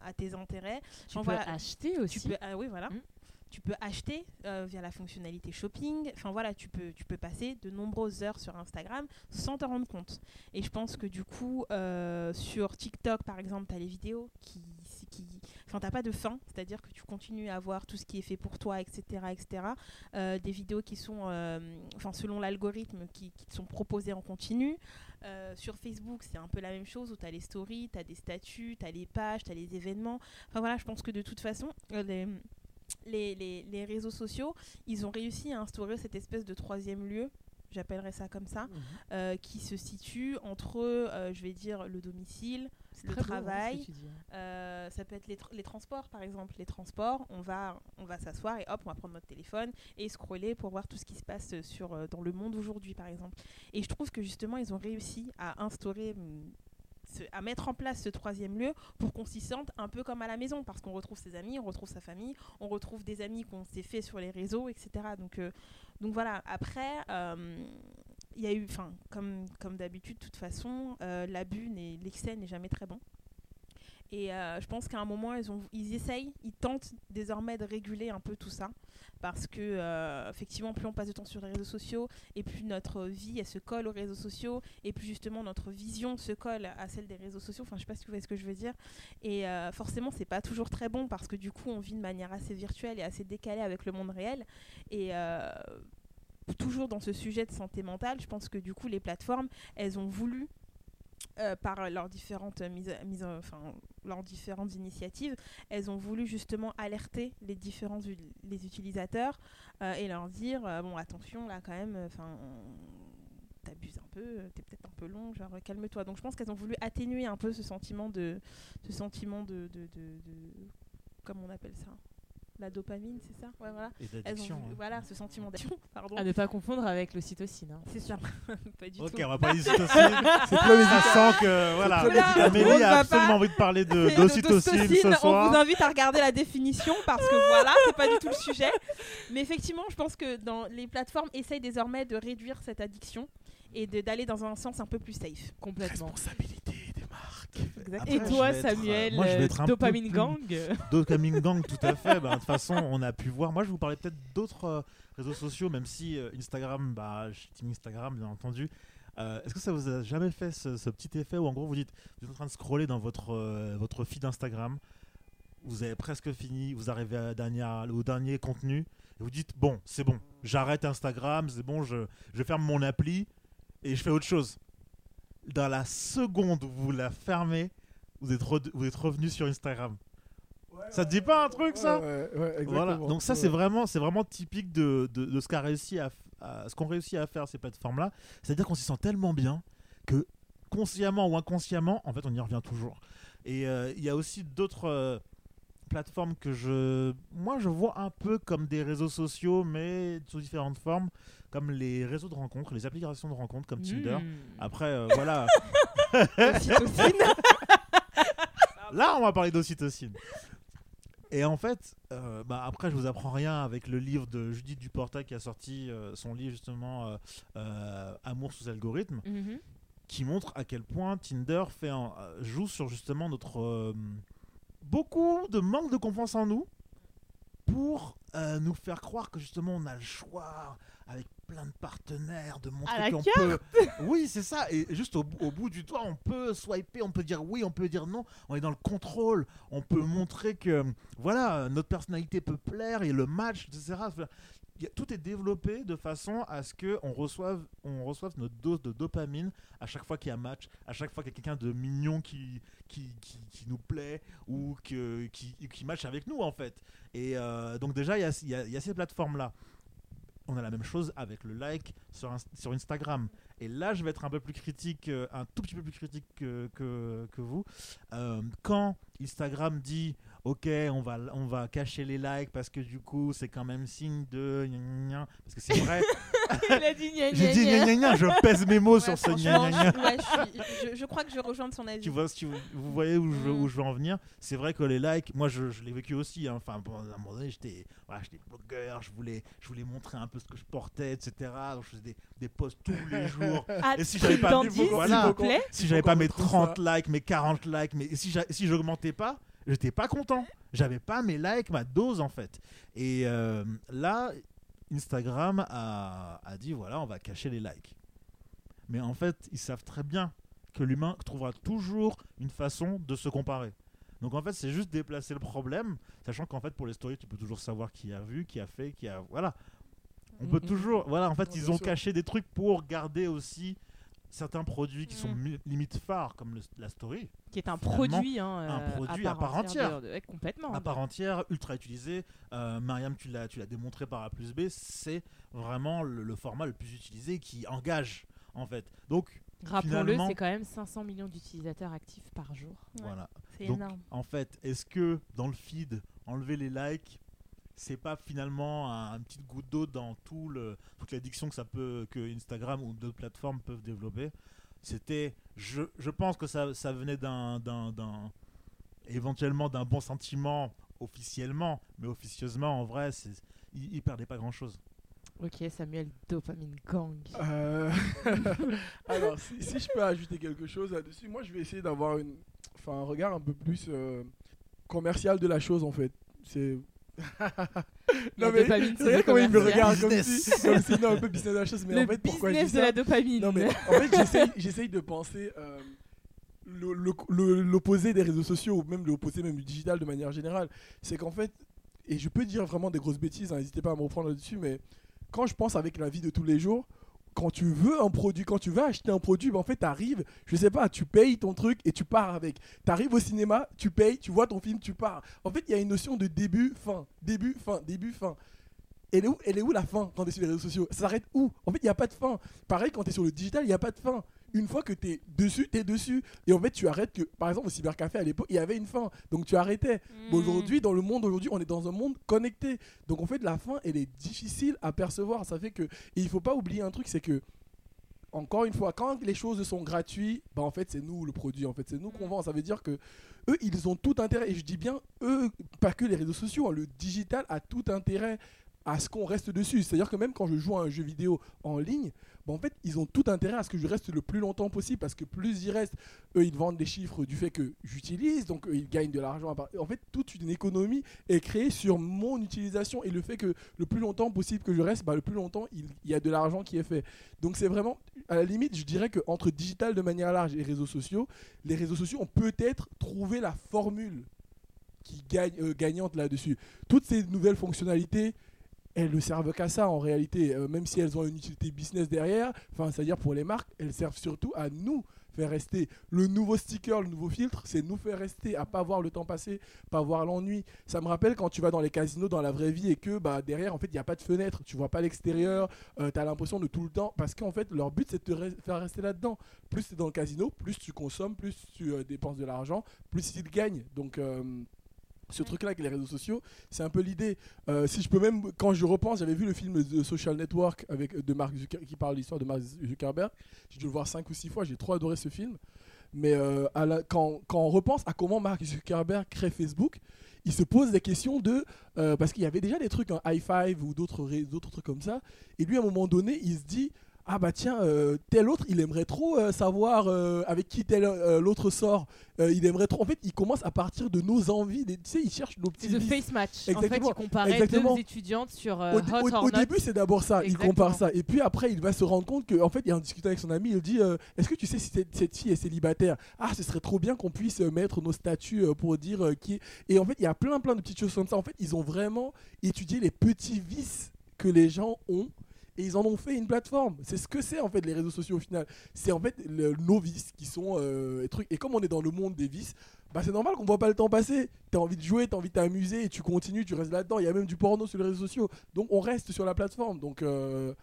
à, tes intérêts. Tu Enfin, peux voilà, acheter aussi. tu peux, ah oui, voilà. Mm. Tu peux acheter euh, via la fonctionnalité shopping. Enfin voilà, tu peux, tu peux passer de nombreuses heures sur Instagram sans te rendre compte. Et je pense que du coup, euh, sur TikTok par exemple, tu as les vidéos qui. Qui enfin, t'as pas de fin, c'est-à-dire que tu continues à voir tout ce qui est fait pour toi, etc. etc. Euh, des vidéos qui sont, euh, enfin, selon l'algorithme, qui, qui te sont proposées en continu. Euh, sur Facebook, c'est un peu la même chose où tu as les stories, tu as des statuts, tu as les pages, tu as les événements. Enfin voilà, je pense que de toute façon, les, les, les- les réseaux sociaux, ils ont réussi à instaurer cette espèce de troisième lieu, j'appellerais ça comme ça, euh, qui se situe entre, euh, je vais dire, le domicile, le beau, hein, travail, dis, hein. euh, ça peut être les, tra- les transports par exemple. Les transports, on va, on va s'asseoir et hop, on va prendre notre téléphone et scroller pour voir tout ce qui se passe sur, euh, dans le monde aujourd'hui par exemple. Et je trouve que justement, ils ont réussi à instaurer, ce- à mettre en place ce troisième lieu pour qu'on s'y sente un peu comme à la maison parce qu'on retrouve ses amis, on retrouve sa famille, on retrouve des amis qu'on s'est fait sur les réseaux, etc. Donc, euh, donc voilà, après. euh, il y a eu, enfin, comme, comme d'habitude, de toute façon, euh, l'abus, l'excès n'est jamais très bon. Et euh, je pense qu'à un moment, ils, ont, ils essayent, ils tentent désormais de réguler un peu tout ça. Parce que, euh, effectivement, plus on passe de temps sur les réseaux sociaux, et plus notre vie, elle se colle aux réseaux sociaux, et plus justement notre vision se colle à celle des réseaux sociaux. Enfin, je sais pas si vous voyez ce que je veux dire. Et euh, forcément, c'est pas toujours très bon, parce que du coup, on vit de manière assez virtuelle et assez décalée avec le monde réel. Et. Toujours dans ce sujet de santé mentale, je pense que du coup les plateformes, elles ont voulu euh, par leurs différentes initiatives, elles ont voulu justement alerter les différents utilisateurs euh, et leur dire euh, bon attention là quand même, enfin t'abuses un peu, t'es peut-être un peu long, genre calme-toi. Donc je pense qu'elles ont voulu atténuer un peu ce sentiment de ce de- comment on appelle ça? La dopamine, c'est ça Ouais, voilà. Et d'addiction. hein. voilà, ce sentiment d'addiction, pardon. À ne pas confondre avec l'ocytocine. hein. C'est sûr, pas du Ok, tout. on va parler d'ocytocine. C'est Ça sent que voilà. Amélie On a absolument envie de parler de- d'ocytocine ce On soir. vous invite à regarder la définition parce que voilà, c'est pas du tout le sujet. Mais effectivement, je pense que dans les plateformes essayent désormais de réduire cette addiction et de- d'aller dans un sens un peu plus safe. Complètement. Responsabilité. Après, Et toi, être, euh, Samuel, moi, je vais euh, être un peu Dopamine Gang Dopamine Gang, tout à fait. Bah, De toute façon, on a pu voir. Moi, je vous parlais peut-être d'autres euh, réseaux sociaux, même si euh, Instagram, bah, je suis team Instagram, bien entendu. Euh, Est-ce que ça vous a jamais fait ce, ce petit effet où, en gros, vous dites, vous êtes en train de scroller dans votre, euh, votre feed Instagram, vous avez presque fini, vous arrivez à la dernière- au dernier contenu, et vous dites, bon, c'est bon, j'arrête Instagram, c'est bon, je, je ferme mon appli et je fais autre chose. Dans la seconde où vous la fermez, vous êtes, re- vous êtes revenu sur Instagram. Ça te dit pas un truc, ça Ouais, ouais, ouais, exactement. Voilà. Donc ça, Ouais. c'est vraiment, c'est vraiment typique de, de, de ce qu'a réussi à, f- à- ce qu'ont réussi à faire ces plateformes-là. C'est-à-dire qu'on s'y sent tellement bien que consciemment ou inconsciemment, en fait, on y revient toujours. Et euh, il y a aussi d'autres euh, plateformes que je, moi, je vois un peu comme des réseaux sociaux, mais sous différentes formes, comme les réseaux de rencontres, les applications de rencontres comme Tinder. Mmh. Après, euh, voilà. Là, on va parler d'ocytocine. Et en fait, euh, bah, après, je vous apprends rien avec le livre de Judith Duporta qui a sorti euh, son livre justement euh, euh, Amour sous algorithme, Mhm. qui montre à quel point Tinder fait un- joue sur justement notre euh, beaucoup de manque de confiance en nous pour euh, nous faire croire que justement on a le choix avec plein de partenaires de montrer qu'on peut oui c'est ça et juste au, au bout du toit on peut swiper on peut dire oui on peut dire non on est dans le contrôle on peut montrer que voilà notre personnalité peut plaire et le match etc tout est développé de façon à ce que on reçoive on reçoive notre dose de dopamine à chaque fois qu'il y a match à chaque fois qu'il y a quelqu'un de mignon qui qui, qui, qui nous plaît ou que, qui, qui match avec nous en fait. Et euh, donc déjà il y a, il y a- il y a ces plateformes là on a la même chose avec le like sur, Inst- sur Instagram. Et là, je vais être un peu plus critique, euh, un tout petit peu plus critique que, que, que vous. Euh, quand Instagram dit Ok, on va, on va cacher les likes parce que du coup, c'est quand même signe de. gna gna gna. Parce que c'est vrai, Il a dit gna j'ai gna dit gna. gna gna gna, je pèse mes mots Ouais, sur ce gna gna gna. je- ouais, je, suis- je- je crois que je vais rejoindre son avis. Tu vois, si vous, vous voyez où je, veux- Mm. où je veux en venir. C'est vrai que les likes, moi je, je l'ai vécu aussi. hein. Enfin, à un moment donné, j'étais voilà, j'étais blogueur, je voulais, je voulais montrer un peu ce que je portais, etc. Donc je faisais des, des posts tous les jours. Ah, Et si j'avais pas voilà. Si j'avais pas mes retrouve 30 likes, mes 40 likes, mais si j'augmentais pas, j'étais pas content. J'avais pas mes likes, ma dose en fait. Et euh, là, Instagram a, a dit voilà, on va cacher les likes. Mais en fait, ils savent très bien que l'humain trouvera toujours une façon de se comparer. Donc en fait, c'est juste déplacer le problème, sachant qu'en fait, pour les stories, tu peux toujours savoir qui a vu, qui a fait, qui a. Voilà. On peut toujours. Voilà, en fait, ils ont caché des trucs pour garder aussi certains produits qui sont mi- limite phares, comme le- la story, Qui est un produit, hein, un euh, produit à part entière. de- de- ouais, complètement. à part entière, ultra utilisé. Euh, Mariam, tu l'as, tu l'as démontré par A plus B, c'est vraiment le, le format le plus utilisé qui engage, en fait. Donc, Rappelons-le, finalement- c'est quand même 500 millions d'utilisateurs actifs par jour. Ouais. voilà. C'est Donc, énorme. En fait, est-ce que dans le feed, enlever les likes, c'est pas finalement un, une petite goutte d'eau dans tout le, toute l'addiction que ça peut, que Instagram ou d'autres plateformes peuvent développer C'était, je, je pense que ça, ça venait d'un, d'un, d'un- éventuellement d'un bon sentiment officiellement, mais officieusement, en vrai, c'est, ils, ils perdaient pas grand-chose. Ok, Samuel, dopamine gang. Euh, Alors, si, si je peux ajouter quelque chose là-dessus, moi je vais essayer d'avoir une... enfin, un regard un peu plus euh, commercial de la chose en fait. C'est. La non mais dopamine, c'est regarde comment il me regarde comme si, comme si non, un peu business de la chose. Mais le en fait, pourquoi je dis business de la dopamine. Non, mais en fait, j'essaye, de penser euh, l'opposé des réseaux sociaux, ou même l'opposé même du digital de manière générale. C'est qu'en fait, et je peux dire vraiment des grosses bêtises, hein, n'hésitez pas à me reprendre là-dessus, mais quand je pense avec la vie de tous les jours, quand tu veux un produit, quand tu vas acheter un produit, ben en fait, tu arrives, je sais pas, tu payes ton truc et tu pars avec. Tu arrives au cinéma, tu payes, tu vois ton film, tu pars. En fait, il y a une notion de début, fin, début, fin, début, fin. Elle est, où, elle est où la fin quand tu es sur les réseaux sociaux? Ça s'arrête où? En fait, il n'y a pas de fin. Pareil, quand tu es sur le digital, il n'y a pas de fin. Une fois que tu es dessus, tu es dessus. Et en fait, tu arrêtes que, par exemple, au cybercafé à l'époque, il y avait une fin. Donc tu arrêtais. Mais Mm. aujourd'hui, dans le monde aujourd'hui, on est dans un monde connecté. Donc en fait, la fin, elle est difficile à percevoir. Ça fait que. Et il faut pas oublier un truc, c'est que. Encore une fois, quand les choses sont gratuites, bah en fait c'est nous le produit, en fait c'est nous qu'on vend. Ça veut dire que eux ils ont tout intérêt, et je dis bien eux, pas que les réseaux sociaux, hein, le digital a tout intérêt à ce qu'on reste dessus. C'est-à-dire que même quand je joue à un jeu vidéo en ligne, bah en fait ils ont tout intérêt à ce que je reste le plus longtemps possible parce que plus ils restent, eux ils vendent des chiffres du fait que j'utilise, donc eux, ils gagnent de l'argent. En fait toute une économie est créée sur mon utilisation et le fait que le plus longtemps possible que je reste, bah, le plus longtemps il, y a de l'argent qui est fait. Donc c'est vraiment, à la limite, je dirais que entre digital de manière large et réseaux sociaux, les réseaux sociaux ont peut-être trouvé la formule qui gagne, euh, gagnante là-dessus. Toutes ces nouvelles fonctionnalités, elles ne servent qu'à ça en réalité, Euh, même si elles ont une utilité business derrière, c'est-à-dire pour les marques, elles servent surtout à nous faire rester. Le nouveau sticker, le nouveau filtre, c'est nous faire rester, à pas voir le temps passer, pas voir l'ennui. Ça me rappelle quand tu vas dans les casinos dans la vraie vie et que bah, derrière, en fait, il n'y a pas de fenêtre, tu vois pas l'extérieur, tu as l'impression de tout le temps, parce qu'en fait, leur but, c'est de te re- faire rester là-dedans. Plus tu es dans le casino, plus tu consommes, plus tu euh, dépenses de l'argent, plus ils gagnent. Donc, euh, ce truc-là avec les réseaux sociaux, c'est un peu l'idée. Euh, si je peux même, quand je repense, j'avais vu le film The Social Network avec, de Mark qui parle de l'histoire de Mark Zuckerberg. J'ai dû le voir cinq ou six fois, j'ai trop adoré ce film. Mais euh, quand, on repense à comment Mark Zuckerberg crée Facebook, il se pose la question de euh, parce qu'il y avait déjà des trucs en high five ou d'autres trucs comme ça et lui à un moment donné il se dit ah bah tiens euh, tel autre il aimerait trop euh, savoir euh, avec qui tel l'autre sort il aimerait trop en fait il commence à partir de nos envies des- tu sais il cherche nos C'est petits vices. Face Match. En fait, Exactement. il comparait Exactement. deux étudiantes sur au, Hot au- or au Not. début, c'est d'abord ça. Il Exactement. compare ça. Et puis après, il va se rendre compte qu'en fait, il en discutant avec son ami, il dit Est-ce que tu sais si cette, cette fille est célibataire? Ah, ce serait trop bien qu'on puisse mettre nos statuts pour dire qui est. Et en fait, il y a plein, plein de petites choses comme ça. En fait, ils ont vraiment étudié les petits vices que les gens ont. Et ils en ont fait une plateforme. C'est ce que c'est en fait les réseaux sociaux au final. C'est en fait le- nos vices qui sont euh, les trucs. Et comme on est dans le monde des vices, bah c'est normal qu'on voit pas le temps passer. T'as envie de jouer, t'as envie de t'amuser et tu continues, tu restes là-dedans. Il y a même du porno sur les réseaux sociaux. Donc on reste sur la plateforme. Donc euh,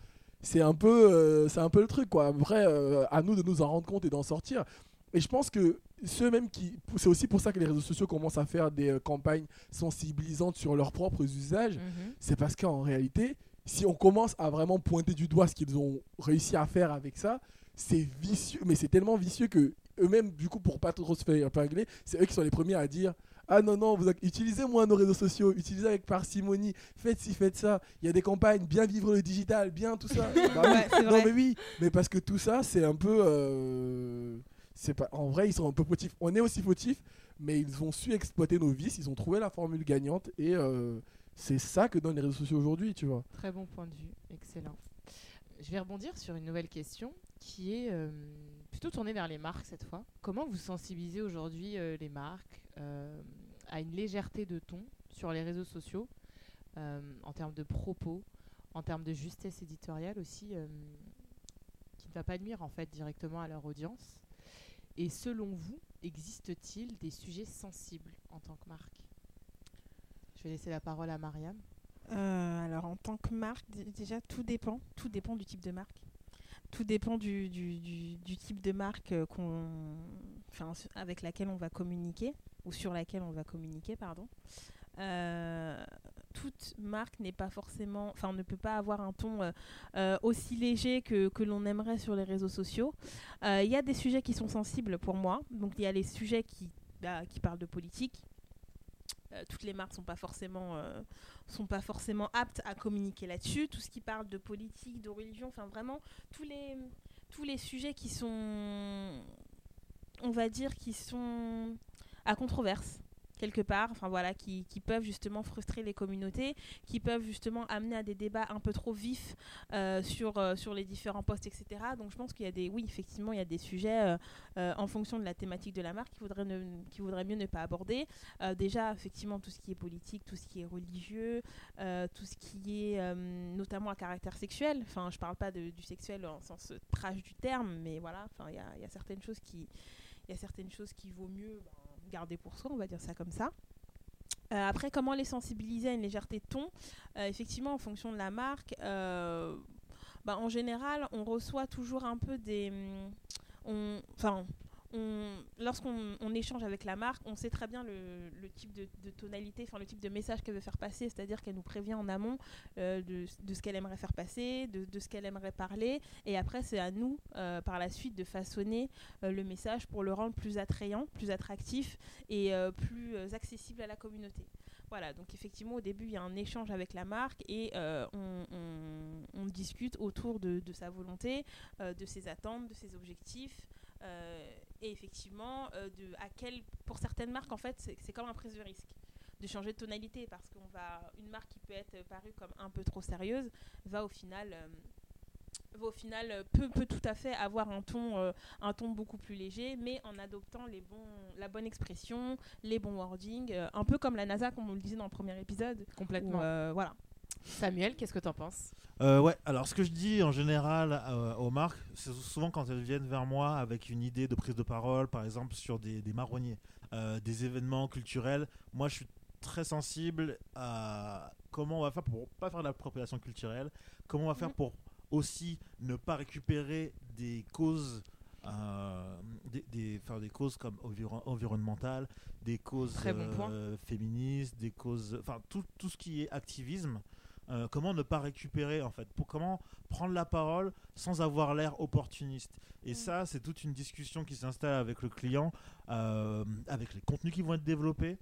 c'est un peu, euh, c'est un peu le truc quoi. Euh, à nous de nous en rendre compte et d'en sortir. Et je pense que ceux même qui, c'est aussi pour ça que les réseaux sociaux commencent à faire des campagnes sensibilisantes sur leurs propres usages. Mhm. C'est parce qu'en réalité, si on commence à vraiment pointer du doigt ce qu'ils ont réussi à faire avec ça, c'est vicieux. Mais c'est tellement vicieux que eux-mêmes, du coup, pour pas trop se faire épingler, c'est eux qui sont les premiers à dire ah non, non, vous utilisez moins nos réseaux sociaux, utilisez avec parcimonie, faites ci, faites ça. Il y a des campagnes, bien vivre le digital, bien tout ça. Bah. Ouais, non, mais oui, mais parce que tout ça, c'est un peu. euh, c'est pas... En vrai, ils sont un peu fautifs. On est aussi fautifs, mais ils ont su exploiter nos vices, ils ont trouvé la formule gagnante et euh, c'est ça que donnent les réseaux sociaux aujourd'hui, tu vois. Très bon point de vue, excellent. Je vais rebondir sur une nouvelle question qui est euh, plutôt tournée vers les marques cette fois. Comment vous sensibilisez aujourd'hui euh, les marques euh, à une légèreté de ton sur les réseaux sociaux en termes de propos, en termes de justesse éditoriale aussi, qui ne va pas nuire en fait directement à leur audience? Et selon vous, existe-t-il des sujets sensibles en tant que marque? Vais laisser la parole à Mariam. Euh, alors en tant que marque, dé- déjà tout dépend, tout dépend du type de marque. Tout dépend du, du- du- type de marque euh, qu'on, enfin, avec laquelle on va communiquer ou sur laquelle on va communiquer, pardon. Euh, toute marque n'est pas forcément, enfin ne peut pas avoir un ton aussi léger que, que l'on aimerait sur les réseaux sociaux. Il y a des sujets qui sont sensibles pour moi, donc il y a les sujets qui, bah, qui parlent de politique. Euh, toutes les marques sont pas forcément euh, sont pas forcément aptes à communiquer là-dessus. Tout ce qui parle de politique, de religion, enfin vraiment tous les tous les sujets qui sont, on va dire, qui sont à controverse quelque part, enfin voilà, qui, qui peuvent justement frustrer les communautés, qui peuvent justement amener à des débats un peu trop vifs euh, sur, euh, sur les différents postes, etc. Donc je pense qu'il y a des, oui, effectivement, il y a des sujets euh, en fonction de la thématique de la marque qu'il faudrait, ne, qu'il vaudrait mieux ne pas aborder. Déjà, effectivement, tout ce qui est politique, tout ce qui est religieux, tout ce qui est notamment à caractère sexuel. Enfin, je parle pas du sexuel en sens trash du terme, mais voilà, il y a, y a certaines choses qui, il y a certaines choses qui vaut mieux ben, garder pour soi, on va dire ça comme ça. Euh, après, comment les sensibiliser à une légèreté de ton? Euh, Effectivement, en fonction de la marque, euh, bah, en général, on reçoit toujours un peu des. hum, Enfin. On- Lorsqu'on on échange avec la marque, on sait très bien le, type de, tonalité, enfin le type de message qu'elle veut faire passer, c'est-à-dire qu'elle nous prévient en amont euh, de, ce qu'elle aimerait faire passer, de, ce qu'elle aimerait parler, et après c'est à nous, euh, par la suite, de façonner euh, le message pour le rendre plus attrayant, plus attractif et plus accessible à la communauté. Voilà, donc effectivement au début il y a un échange avec la marque et on, discute autour de, sa volonté, de ses attentes, de ses objectifs. Et effectivement, euh, de, à quel, pour certaines marques, en fait, c'est comme un prise de risque de changer de tonalité parce qu'on va une marque qui peut être parue comme un peu trop sérieuse va au final euh, va au final euh, peut, peut tout à fait avoir un ton euh, un ton beaucoup plus léger mais en adoptant les bons la bonne expression les bons wordings un peu comme la NASA comme on le disait dans le premier épisode Complètement. où, voilà Samuel, qu'est-ce que t'en penses? Euh, ouais, alors ce que je dis en général euh, aux marques, c'est souvent quand elles viennent vers moi avec une idée de prise de parole, par exemple sur des, des marronniers, euh, des événements culturels. Moi, je suis très sensible à comment on va faire pour pas faire de l'appropriation culturelle, comment on va faire Mhm. pour aussi ne pas récupérer des causes. euh, des, des, enfin, des causes comme environ- environnementales, des causes bon euh, féministes, des causes, enfin tout, tout ce qui est activisme, euh, comment ne pas récupérer en fait? Pour comment prendre la parole sans avoir l'air opportuniste? Et Mm. ça c'est toute une discussion qui s'installe avec le client euh, avec les contenus qui vont être développés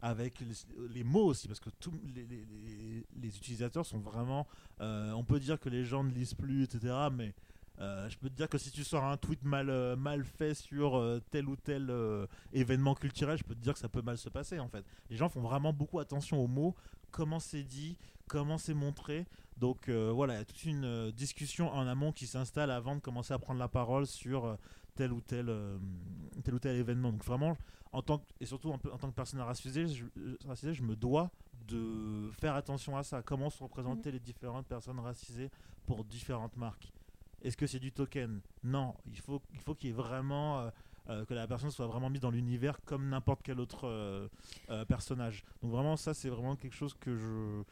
avec les, les mots aussi, parce que tous les, les- les- les utilisateurs sont vraiment. euh, on peut dire que les gens ne lisent plus, etc. Mais euh, je peux te dire que si tu sors un tweet mal, euh, mal fait sur tel ou tel événement culturel, je peux te dire que ça peut mal se passer en fait. Les gens font vraiment beaucoup attention aux mots, comment c'est dit, comment c'est montré. Donc euh, voilà, il y a toute une euh, discussion en amont qui s'installe avant de commencer à prendre la parole sur euh, tel ou tel, tel ou tel événement. Donc vraiment, en tant que, et surtout en, en tant que personne racisée, je, racisée, je me dois de faire attention à ça. Comment sont représentées les différentes personnes racisées pour différentes marques? Est-ce que c'est du token? Non, il faut il faut qu'il y ait vraiment euh, euh, que la personne soit vraiment mise dans l'univers comme n'importe quel autre euh, euh, personnage. Donc vraiment ça c'est vraiment quelque chose que je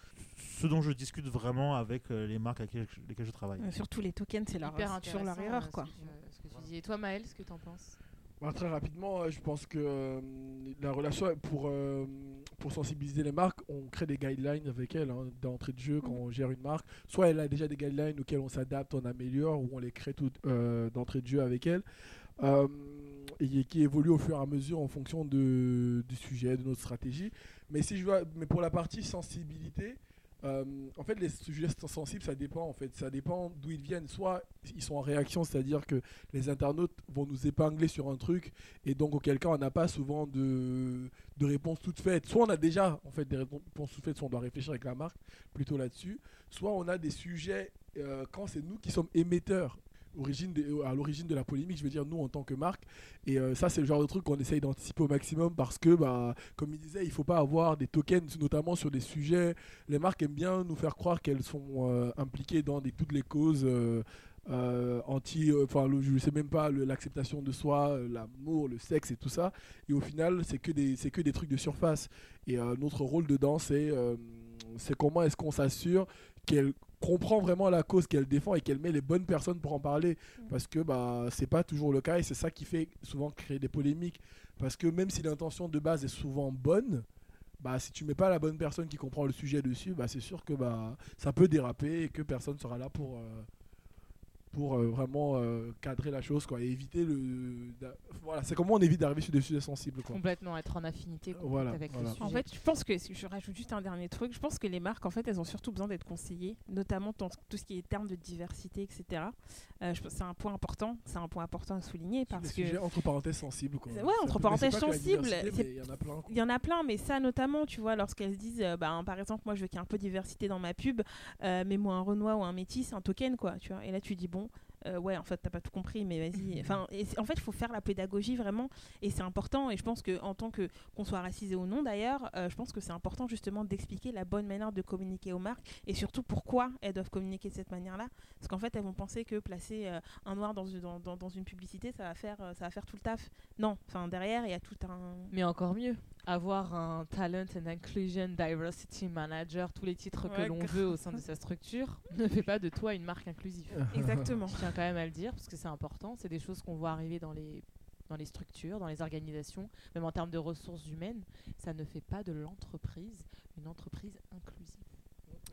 ce dont je discute vraiment avec euh, les marques avec lesquelles je, travaille. Euh, Surtout les tokens, c'est leur, toujours leur erreur, quoi. Ce que, tu, ce que tu dis. Et toi, Maël, ce que t'en penses? Bah, très rapidement, je pense que euh, la relation pour, euh, pour sensibiliser les marques, on crée des guidelines avec elles hein, d'entrée de jeu quand on gère une marque. Soit elle a déjà des guidelines auxquelles on s'adapte, on améliore, ou on les crée toutes euh, d'entrée de jeu avec elle. Euh, et qui évoluent au fur et à mesure en fonction de, du sujet, de notre stratégie. Mais, si je vois, mais pour la partie sensibilité, euh, en fait, les sujets sensibles, ça dépend. En fait, ça dépend d'où ils viennent. Soit ils sont en réaction, c'est-à-dire que les internautes vont nous épingler sur un truc, et donc auquel cas on n'a pas souvent de, de réponse toute faite. Soit on a déjà en fait des réponses toutes faites, soit on doit réfléchir avec la marque plutôt là-dessus. Soit on a des sujets euh, quand c'est nous qui sommes émetteurs. De- à l'origine de la polémique, je veux dire nous en tant que marque, et euh, ça c'est le genre de truc qu'on essaye d'anticiper au maximum parce que, bah, comme il disait, il faut pas avoir des tokens, notamment sur des sujets. Les marques aiment bien nous faire croire qu'elles sont euh, impliquées dans des, toutes les causes euh, euh, anti, euh, enfin le- je sais même pas l'acceptation de soi, euh, l'amour, le sexe et tout ça. Et au final, c'est que des, c'est que des trucs de surface. Et euh, notre rôle dedans, c'est, euh, c'est comment est-ce qu'on s'assure qu'elle comprend vraiment la cause qu'elle défend et qu'elle met les bonnes personnes pour en parler. Parce que bah c'est pas toujours le cas et c'est ça qui fait souvent créer des polémiques. Parce que même si l'intention de base est souvent bonne bah si tu mets pas la bonne personne qui comprend le sujet dessus bah c'est sûr que bah ça peut déraper et que personne sera là pour euh, pour euh, vraiment euh, cadrer la chose quoi et éviter le voilà c'est comment on évite d'arriver sur des sujets sensibles quoi Complètement être en affinité Voilà, avec voilà. En fait, je pense que si je rajoute juste un dernier truc. Je pense que les marques, en fait, elles ont surtout besoin d'être conseillées, notamment dans tout ce qui est termes de diversité, etc. Euh, je pense que c'est un point important. C'est un point important à souligner des parce que sujets entre parenthèses sensibles quoi. Ouais, entre mais parenthèses sensibles, mais il y en a plein il y en a plein, mais ça notamment, tu vois, lorsqu'elles se disent, euh, bah, par exemple, moi je veux qu'il y ait un peu de diversité dans ma pub, euh, mets-moi un Renoir ou un Métis, un token, quoi, tu vois. Et là tu dis, bon, euh, ouais, en fait, t'as pas tout compris, mais vas-y. Enfin, et en fait, il faut faire la pédagogie vraiment, et c'est important. Et je pense que en tant que qu'on soit racisé ou non, d'ailleurs, euh, je pense que c'est important justement d'expliquer la bonne manière de communiquer aux marques, et surtout pourquoi elles doivent communiquer de cette manière-là, parce qu'en fait, elles vont penser que placer euh, un noir dans, une- dans, dans, dans une publicité, ça va faire, ça va faire tout le taf. Non, enfin derrière, il y a tout un Mais encore mieux, avoir un Talent and Inclusion Diversity Manager, tous les titres que Ouais, l'on veut au sein de sa structure, ne fait pas de toi une marque inclusive. Exactement. Je tiens quand même à le dire parce que c'est important. C'est des choses qu'on voit arriver dans les, dans les structures, dans les organisations, même en termes de ressources humaines. Ça ne fait pas de l'entreprise une entreprise inclusive.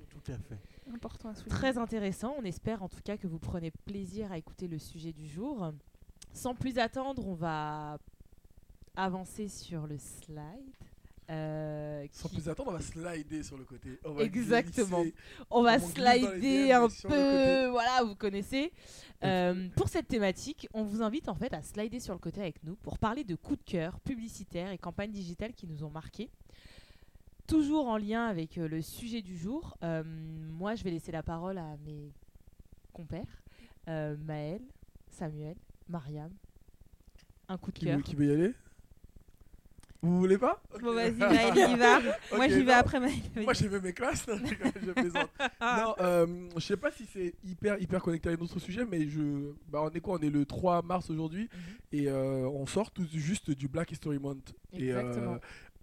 Tout à fait. Important à souligner. Très intéressant. On espère en tout cas que vous prenez plaisir à écouter le sujet du jour. Sans plus attendre, on va avancer sur le slide. euh, Sans qui- plus attendre, on va slider sur le côté. On va Exactement. glisser. On va On slider un peu, voilà, vous connaissez. Euh, pour cette thématique, on vous invite en fait à slider sur le côté avec nous pour parler de coups de cœur publicitaires et campagnes digitales qui nous ont marqués. Toujours en lien avec euh, le sujet du jour, euh, moi je vais laisser la parole à mes compères, Maël, Samuel, Mariam. Un coup de cœur. qui veut y aller? Vous voulez pas Bon, vas-y, Maël, y va. Moi, j'y vais après Maël. Moi j'ai fait mes classes, non, je plaisante. non, euh, je sais pas si c'est hyper hyper connecté à notre sujet, mais je, bah on est quoi On est le 3 mars aujourd'hui Mhm. et euh, on sort tout juste du Black History Month. Et, euh, Exactement.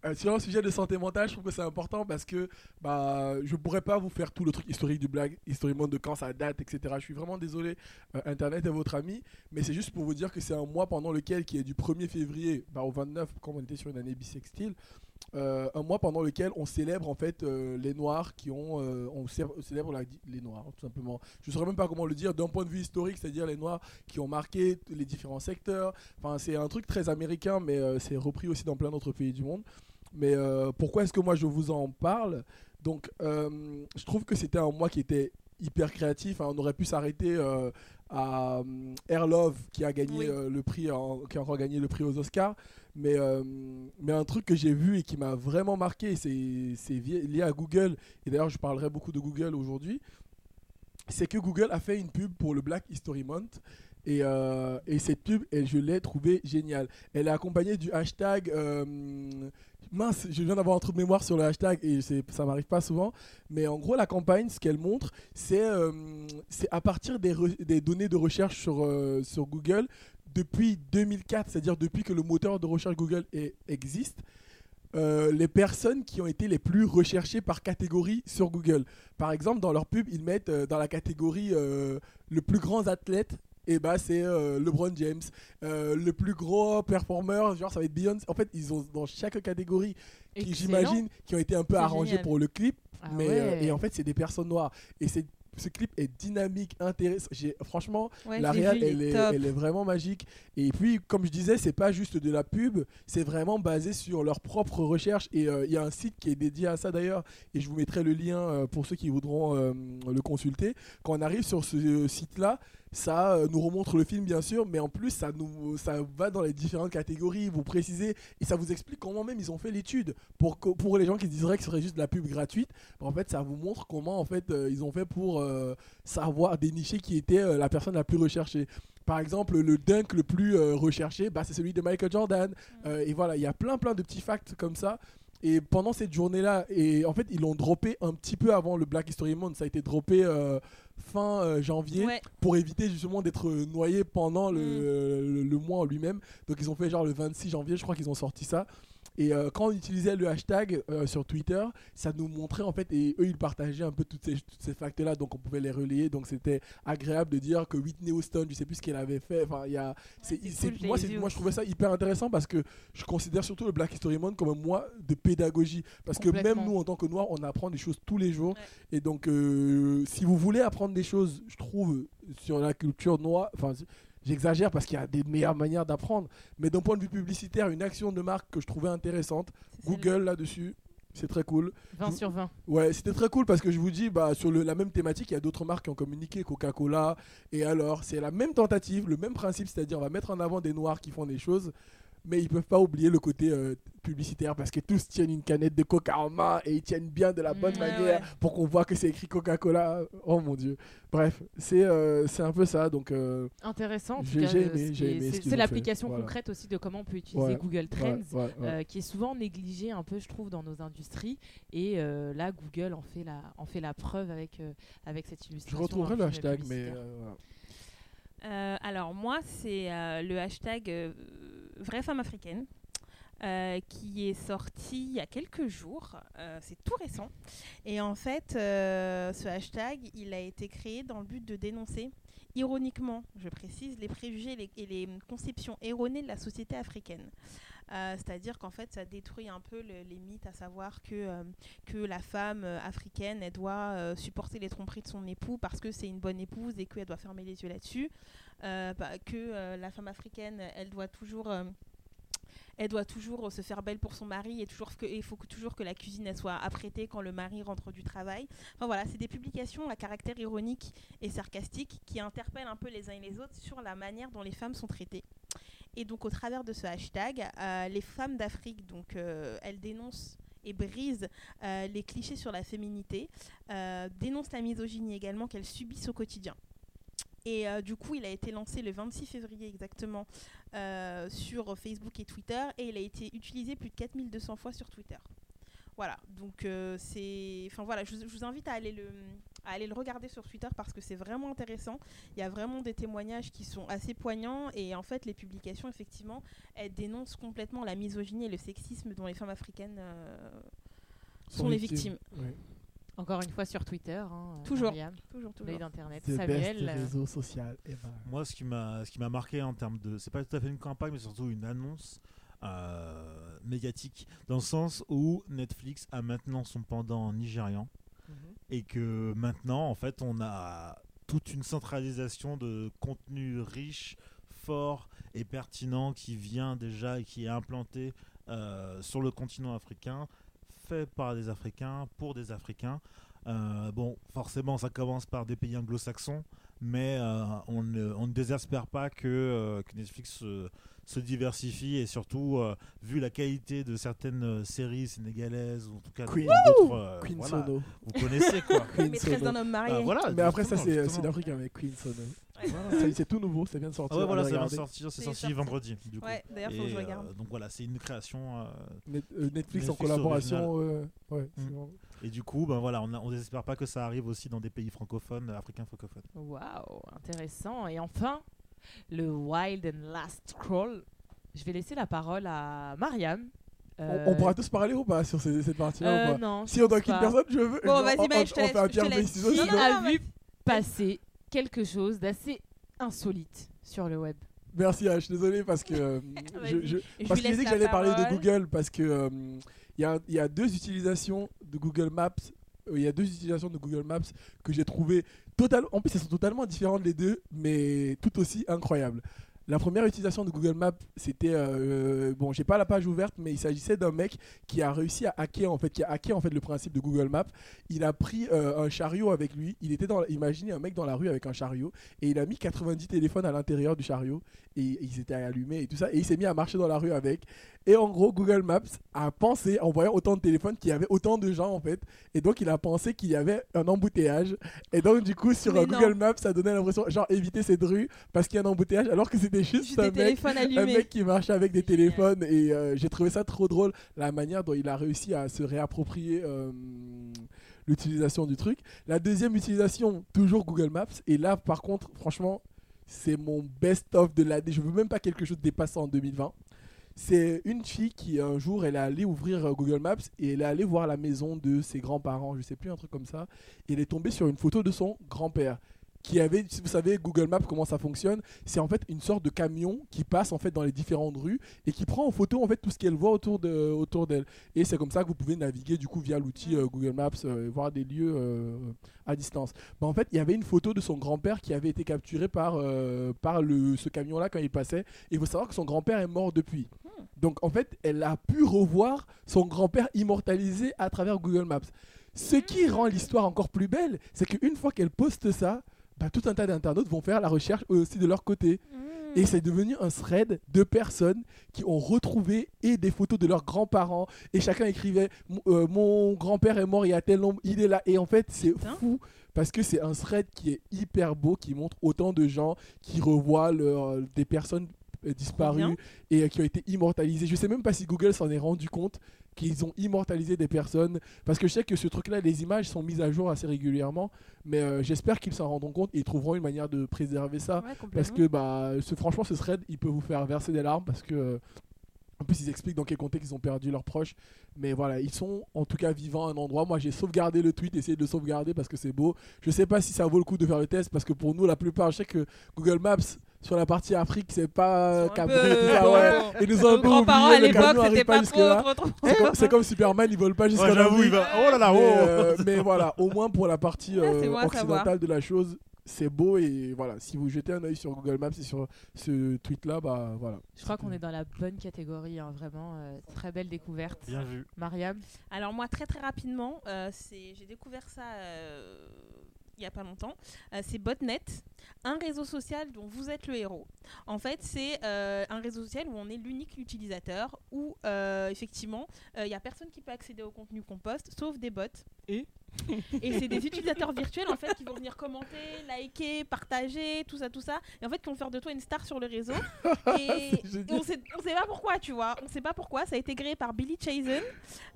Euh, un sujet de santé mentale, je trouve que c'est important parce que bah, je pourrais pas vous faire tout le truc historique du Black History Month, de quand ça date, etc. Je suis vraiment désolé, euh, Internet est votre ami, mais c'est juste pour vous dire que c'est un mois pendant lequel, qui est du 1er février bah, au 29, comme on était sur une année bissextile, euh, un mois pendant lequel on célèbre en fait euh, les Noirs qui ont, on cé- célèbre les Noirs tout simplement. Je ne saurais même pas comment le dire d'un point de vue historique, c'est-à-dire les Noirs qui ont marqué les différents secteurs. Enfin, c'est un truc très américain, mais c'est repris aussi dans plein d'autres pays du monde. Mais euh, pourquoi est-ce que moi je vous en parle? Donc, euh, je trouve que c'était un mois qui était hyper créatif. hein. On aurait pu s'arrêter euh, à Air Love qui a gagné Oui. le prix, en- qui a encore gagné le prix aux Oscars. Mais, mais un truc que j'ai vu et qui m'a vraiment marqué, c'est lié à Google. Et d'ailleurs, je parlerai beaucoup de Google aujourd'hui. C'est que Google a fait une pub pour le Black History Month. Et, et cette pub, elle, je l'ai trouvée géniale. Elle est accompagnée du hashtag. Mince, je viens d'avoir un trou de mémoire sur le hashtag et ça m'arrive pas souvent. Mais en gros, la campagne, ce qu'elle montre, c'est euh, à partir des, données de recherche sur, euh, sur Google depuis 2004, c'est-à-dire depuis que le moteur de recherche Google existe. euh, les personnes qui ont été les plus recherchées par catégorie sur Google. Par exemple, dans leur pub, ils mettent dans la catégorie le plus grand athlète, et bah c'est euh, LeBron James. Euh, le plus gros performeur, genre ça va être Beyoncé. En fait, ils ont dans chaque catégorie qui j'imagine qui ont été un peu arrangés génial. pour le clip, Ah mais ouais. euh, et en fait c'est des personnes noires. Et c'est ce clip est dynamique, intéressant. J'ai franchement Ouais, la réal, elle, est elle vraiment magique. Et puis, comme je disais, c'est pas juste de la pub, c'est vraiment basé sur leur propre recherche. Et euh, il y a un site qui est dédié à ça d'ailleurs, et je vous mettrai le lien euh, pour ceux qui voudront euh, le consulter. Quand on arrive sur ce site-là, ça euh, nous remontre le film bien sûr, mais en plus ça nous ça va dans les différentes catégories, vous précisez et ça vous explique comment même ils ont fait l'étude pour pour les gens qui diraient que ce serait juste de la pub gratuite. En fait, ça vous montre comment en fait euh, ils ont fait pour euh, savoir dénicher qui était la personne la plus recherchée. Par exemple, le dunk le plus euh, recherché, bah, c'est celui de Michael Jordan. Euh, et voilà, il y a plein plein de petits facts comme ça. Et pendant cette journée-là, et en fait, ils l'ont droppé un petit peu avant le Black History Month. Ça a été droppé euh, fin euh, janvier Ouais, pour éviter justement d'être noyé pendant le, Mm. le- le mois en lui-même. Donc ils ont fait genre le 26 janvier, je crois qu'ils ont sorti ça. Et euh, quand on utilisait le hashtag euh, sur Twitter, ça nous montrait en fait, et eux ils partageaient un peu toutes ces, toutes ces facts-là, donc on pouvait les relayer. Donc c'était agréable de dire que Whitney Houston, je sais plus ce qu'elle avait fait. Enfin, il y a, c'est, cool, moi, je trouvais ça hyper intéressant parce que je considère surtout le Black History Month comme un mois de pédagogie. Parce que même nous, en tant que Noirs, on apprend des choses tous les jours. Ouais. Et donc, euh, si vous voulez apprendre des choses, je trouve, sur la culture noire, enfin, j'exagère parce qu'il y a des meilleures manières d'apprendre, mais d'un point de vue publicitaire, une action de marque que je trouvais intéressante. Google là-dessus, c'est très cool. 20 sur 20. Ouais, c'était très cool parce que je vous dis, bah, sur le- la même thématique, il y a d'autres marques qui ont communiqué, Coca-Cola. Et alors, c'est la même tentative, le même principe, c'est-à-dire on va mettre en avant des noirs qui font des choses, mais ils peuvent pas oublier le côté euh, publicitaire parce que tous tiennent une canette de Coca en main et ils tiennent bien de la bonne Ouais, manière ouais. pour qu'on voit que c'est écrit Coca-Cola. Oh mon dieu. Bref, c'est euh, c'est un peu ça. Donc, euh, Intéressant. J'ai- aimé, ce c'est- l'application voilà. concrète aussi de comment on peut utiliser Ouais, Google Trends. ouais, ouais, ouais. euh, qui est souvent négligé un peu, je trouve, dans nos industries. Et euh, là, Google en fait la, en fait la preuve avec, euh, avec cette je illustration. retrouverai un le hashtag, mais euh. Euh, alors moi, c'est euh, le hashtag euh, Vraie femme africaine. euh, qui est sorti il y a quelques jours, Euh, c'est tout récent. Et en fait, euh, ce hashtag, il a été créé dans le but de dénoncer, ironiquement, je précise, les préjugés et les, conceptions erronées de la société africaine. C'est-à-dire qu'en fait, ça détruit un peu le- les mythes, à savoir que, que la femme africaine, elle doit supporter les tromperies de son époux parce que c'est une bonne épouse et qu'elle doit fermer les yeux là-dessus. Euh, bah, que euh, la femme africaine, elle doit toujours... euh, elle doit toujours se faire belle pour son mari et toujours que, il faut toujours que la cuisine soit apprêtée quand le mari rentre du travail. Enfin voilà, c'est des publications à caractère ironique et sarcastique qui interpellent un peu les uns et les autres sur la manière dont les femmes sont traitées. Et donc au travers de ce hashtag, les femmes d'Afrique, donc elles dénoncent et brisent les clichés sur la féminité, dénoncent la misogynie également qu'elles subissent au quotidien. Et euh, du coup, il a été lancé le 26 février exactement euh, sur Facebook et Twitter et il a été utilisé plus de 4200 fois sur Twitter. Voilà, donc euh, c'est. Enfin voilà, je vous, je vous invite à aller, le, à aller le regarder sur Twitter parce que c'est vraiment intéressant. Il y a vraiment des témoignages qui sont assez poignants et en fait, les publications, effectivement, elles dénoncent complètement la misogynie et le sexisme dont les femmes africaines sont, les victimes. Oui. Encore une fois sur Twitter. hein, Toujours. Mariam, Toujours, toujours. d'internet. The Samuel. best euh, réseau social ever. Moi, ce qui m'a, ce qui m'a marqué en termes de, c'est pas tout à fait une campagne, mais surtout une annonce euh, médiatique, dans le sens où Netflix a maintenant son pendant nigérian mhm. et que maintenant, en fait, on a toute une centralisation de contenu riche, fort et pertinent qui vient déjà et qui est implanté euh, sur le continent africain, fait par des Africains, pour des Africains. Euh, bon, forcément, ça commence par des pays anglo-saxons, mais euh, on, ne, on ne désespère pas que, euh, que Netflix se, se diversifie et surtout, euh, vu la qualité de certaines séries sénégalaises, ou en tout cas Queen. d'autres, euh, Queen voilà, Sono. vous connaissez quoi. Queen Maîtresse Sono. d'un homme marié. Ah, voilà, Mais après, ça, c'est justement. sud-africain avec Queen Sono. Ça, C'est tout nouveau, ça vient de sortir. Ah ouais, voilà, ça vient de regarder. sortir, c'est sorti sorti. vendredi. Du coup. Ouais, d'ailleurs, faut que je euh, regarde. donc voilà, c'est une création. euh, Net- euh, Netflix, en collaboration. euh, ouais, Mm. et du coup, ben voilà, on ne désespère pas que ça arrive aussi dans des pays francophones, africains francophones. Waouh, intéressant. Et enfin, le Wild and Last Scroll. Je vais laisser la parole à Mariam. On- Euh, On pourra tous parler ou pas sur ces- cette partie-là ou euh, pas non. Si on doit qu'une personne, je veux. Bon, vas-y, on- on- je te on laisse- je te laisse. Qui a vu passer quelque chose d'assez insolite sur le web Merci, H, désolé parce que. euh, je, je- Je parce qu'il que la j'allais parler de. Google parce que euh, il y, a, il y a deux utilisations de Google Maps. euh, Il y a deux utilisations de Google Maps que j'ai trouvé total. En plus, elles sont totalement différentes les deux, mais tout aussi incroyables. La première utilisation de Google Maps, c'était euh, bon, j'ai pas la page ouverte, mais il s'agissait d'un mec qui a réussi à hacker en fait, qui a hacké en fait le principe de Google Maps. Il a pris euh, un chariot avec lui. Il était dans, imaginez un mec dans la rue avec un chariot et il a mis 90 téléphones à l'intérieur du chariot et ils étaient allumés et tout ça et il s'est mis à marcher dans la rue avec. Et en gros, Google Maps a pensé en voyant autant de téléphones qu'il y avait autant de gens en fait et donc il a pensé qu'il y avait un embouteillage et donc du coup sur euh. Google Maps ça donnait l'impression genre éviter cette rue parce qu'il y a un embouteillage alors que c'était juste Juste un mec un qui marchait avec des téléphones et euh, j'ai trouvé ça trop drôle la manière dont il a réussi à se réapproprier euh, l'utilisation du truc. La deuxième utilisation, toujours Google Maps. Et là, par contre, franchement, c'est mon best-of de l'année. Je veux même pas quelque chose dépassant en 2020. C'est une fille qui, un jour, elle est allée ouvrir euh, Google Maps et elle est allée voir la maison de ses grands-parents, je sais plus, un truc comme ça. Et elle est tombée sur une photo de son grand-père qui avait, si vous savez, Google Maps, comment ça fonctionne, c'est en fait une sorte de camion qui passe en fait dans les différentes rues et qui prend en photo en fait tout ce qu'elle voit autour de autour d'elle. Et c'est comme ça que vous pouvez naviguer du coup via l'outil euh, Google Maps euh, et voir des lieux euh, à distance. Bah, en fait, il y avait une photo de son grand-père qui avait été capturée par euh, par le ce camion là quand il passait. Et il faut savoir que son grand-père est mort depuis. Donc en fait, elle a pu revoir son grand-père immortalisé à travers Google Maps. Ce qui rend l'histoire encore plus belle, c'est qu'une fois qu'elle poste ça, bah, tout un tas d'internautes vont faire la recherche eux aussi de leur côté. Mmh. Et c'est devenu un thread de personnes qui ont retrouvé et des photos de leurs grands-parents. Et chacun écrivait Mon- euh, Mon grand-père est mort il y a tel nombre, il est là. Et en fait, c'est fou parce que c'est un thread qui est hyper beau, qui montre autant de gens qui revoient leur- des personnes euh, disparues bien. et euh, qui ont été immortalisées. Je sais même pas si Google s'en est rendu compte qu'ils ont immortalisé des personnes parce que je sais que ce truc là les images sont mises à jour assez régulièrement mais euh, j'espère qu'ils s'en rendront compte et ils trouveront une manière de préserver ça Ouais, parce que bah, ce, franchement, ce thread, il peut vous faire verser des larmes parce que. euh, En plus, ils expliquent dans quel contexte ils ont perdu leurs proches. Mais voilà, ils sont en tout cas vivants à un endroit. Moi, j'ai sauvegardé le tweet, essayé de le sauvegarder parce que c'est beau. Je sais pas si ça vaut le coup de faire le test parce que pour nous, la plupart, je sais que Google Maps, sur la partie Afrique, c'est pas peu- et tout ça. Ouais. Ils nous peu grands-parents à l'époque, c'était pas pas jusque-là. trop, trop, trop. C'est comme, Superman, ils volent pas jusqu'à Ouais, j'avoue, il va. Oh là là, Mais, oh euh, mais voilà, au moins pour la partie euh, occidentale de la chose, c'est beau et voilà, si vous jetez un œil sur Google Maps et sur ce tweet là, bah voilà. Je crois qu'on est dans la bonne catégorie, hein, vraiment. euh, très belle découverte. Bien vu. Mariam? Alors moi très très rapidement, euh, c'est j'ai découvert ça euh, il y a pas longtemps. Euh, c'est Botnet, un réseau social dont vous êtes le héros. En fait, c'est euh, un réseau social où on est l'unique utilisateur, où euh, effectivement il y a personne qui peut accéder au contenu qu'on poste, sauf des bots. Et Et c'est des utilisateurs virtuels en fait qui vont venir commenter, liker, partager, tout ça, tout ça, et en fait qui vont faire de toi une star sur le réseau. Et, on sait, on sait pas pourquoi, tu vois. On sait pas pourquoi. Ça a été créé par Billy Chazen.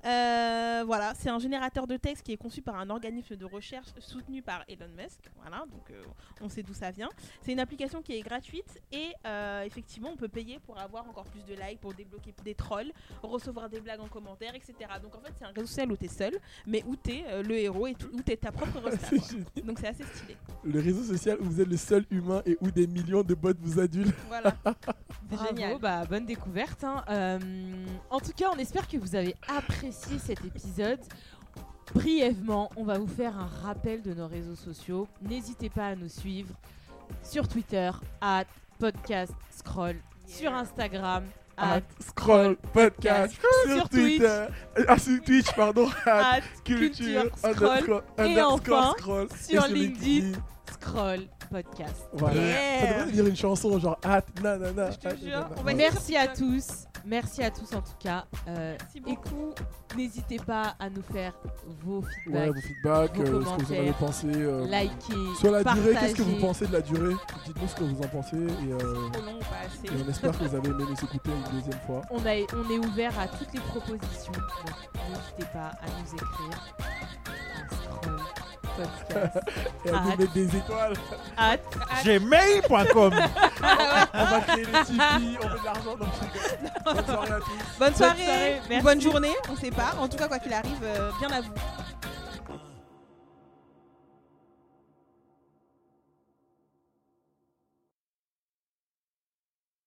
Euh, voilà, c'est un générateur de texte qui est conçu par un organisme de recherche soutenu par Elon Musk. Voilà, donc euh, on sait d'où ça vient. C'est une application qui est gratuite et euh, effectivement on peut payer pour avoir encore plus de likes, pour débloquer des trolls, recevoir des blagues en commentaire, etc. Donc en fait c'est un réseau social où t'es seul, mais où t'es le héros et tout- où t'es ta propre. Donc c'est assez stylé. le réseau social où vous êtes le seul humain et où des millions de bots vous adulent. Voilà. Génial. bah, bonne découverte. hein. Euh, en tout cas, on espère que vous avez apprécié cet épisode. Brièvement, on va vous faire un rappel de nos réseaux sociaux. N'hésitez pas à nous suivre sur Twitter, at podcast scroll sur Instagram. At Scroll Podcast sur, Twitter. Ah, sur Twitch, pardon. At Culture Scroll et enfin, scroll. sur LinkedIn. scroll podcast. Voilà. Yeah. Ça devrait devenir une chanson genre at nanana. Merci à tous. Merci à tous en tout cas. Euh, Merci beaucoup. écoute, n'hésitez pas à nous faire vos Ouais, feedbacks, vos feedbacks, vos euh, ce que vous en avez pensé. euh, likez, Sur la durée, qu'est-ce que vous pensez de la durée? Dites-nous ce que vous en pensez et, euh, Trop long ou pas assez? et on espère que vous avez aimé nous écouter une deuxième fois. On, a, on est ouvert à toutes les propositions. Donc n'hésitez pas à nous écrire. À scroll podcast. Et à nous mettre des étoiles. at Gmail.com On va créer le Tipeee, on met de l'argent dans le Bonne soirée à tous. Bonne soirée, soirée, ou merci. bonne journée, on sait pas. En tout cas, quoi qu'il arrive, euh, bien à vous.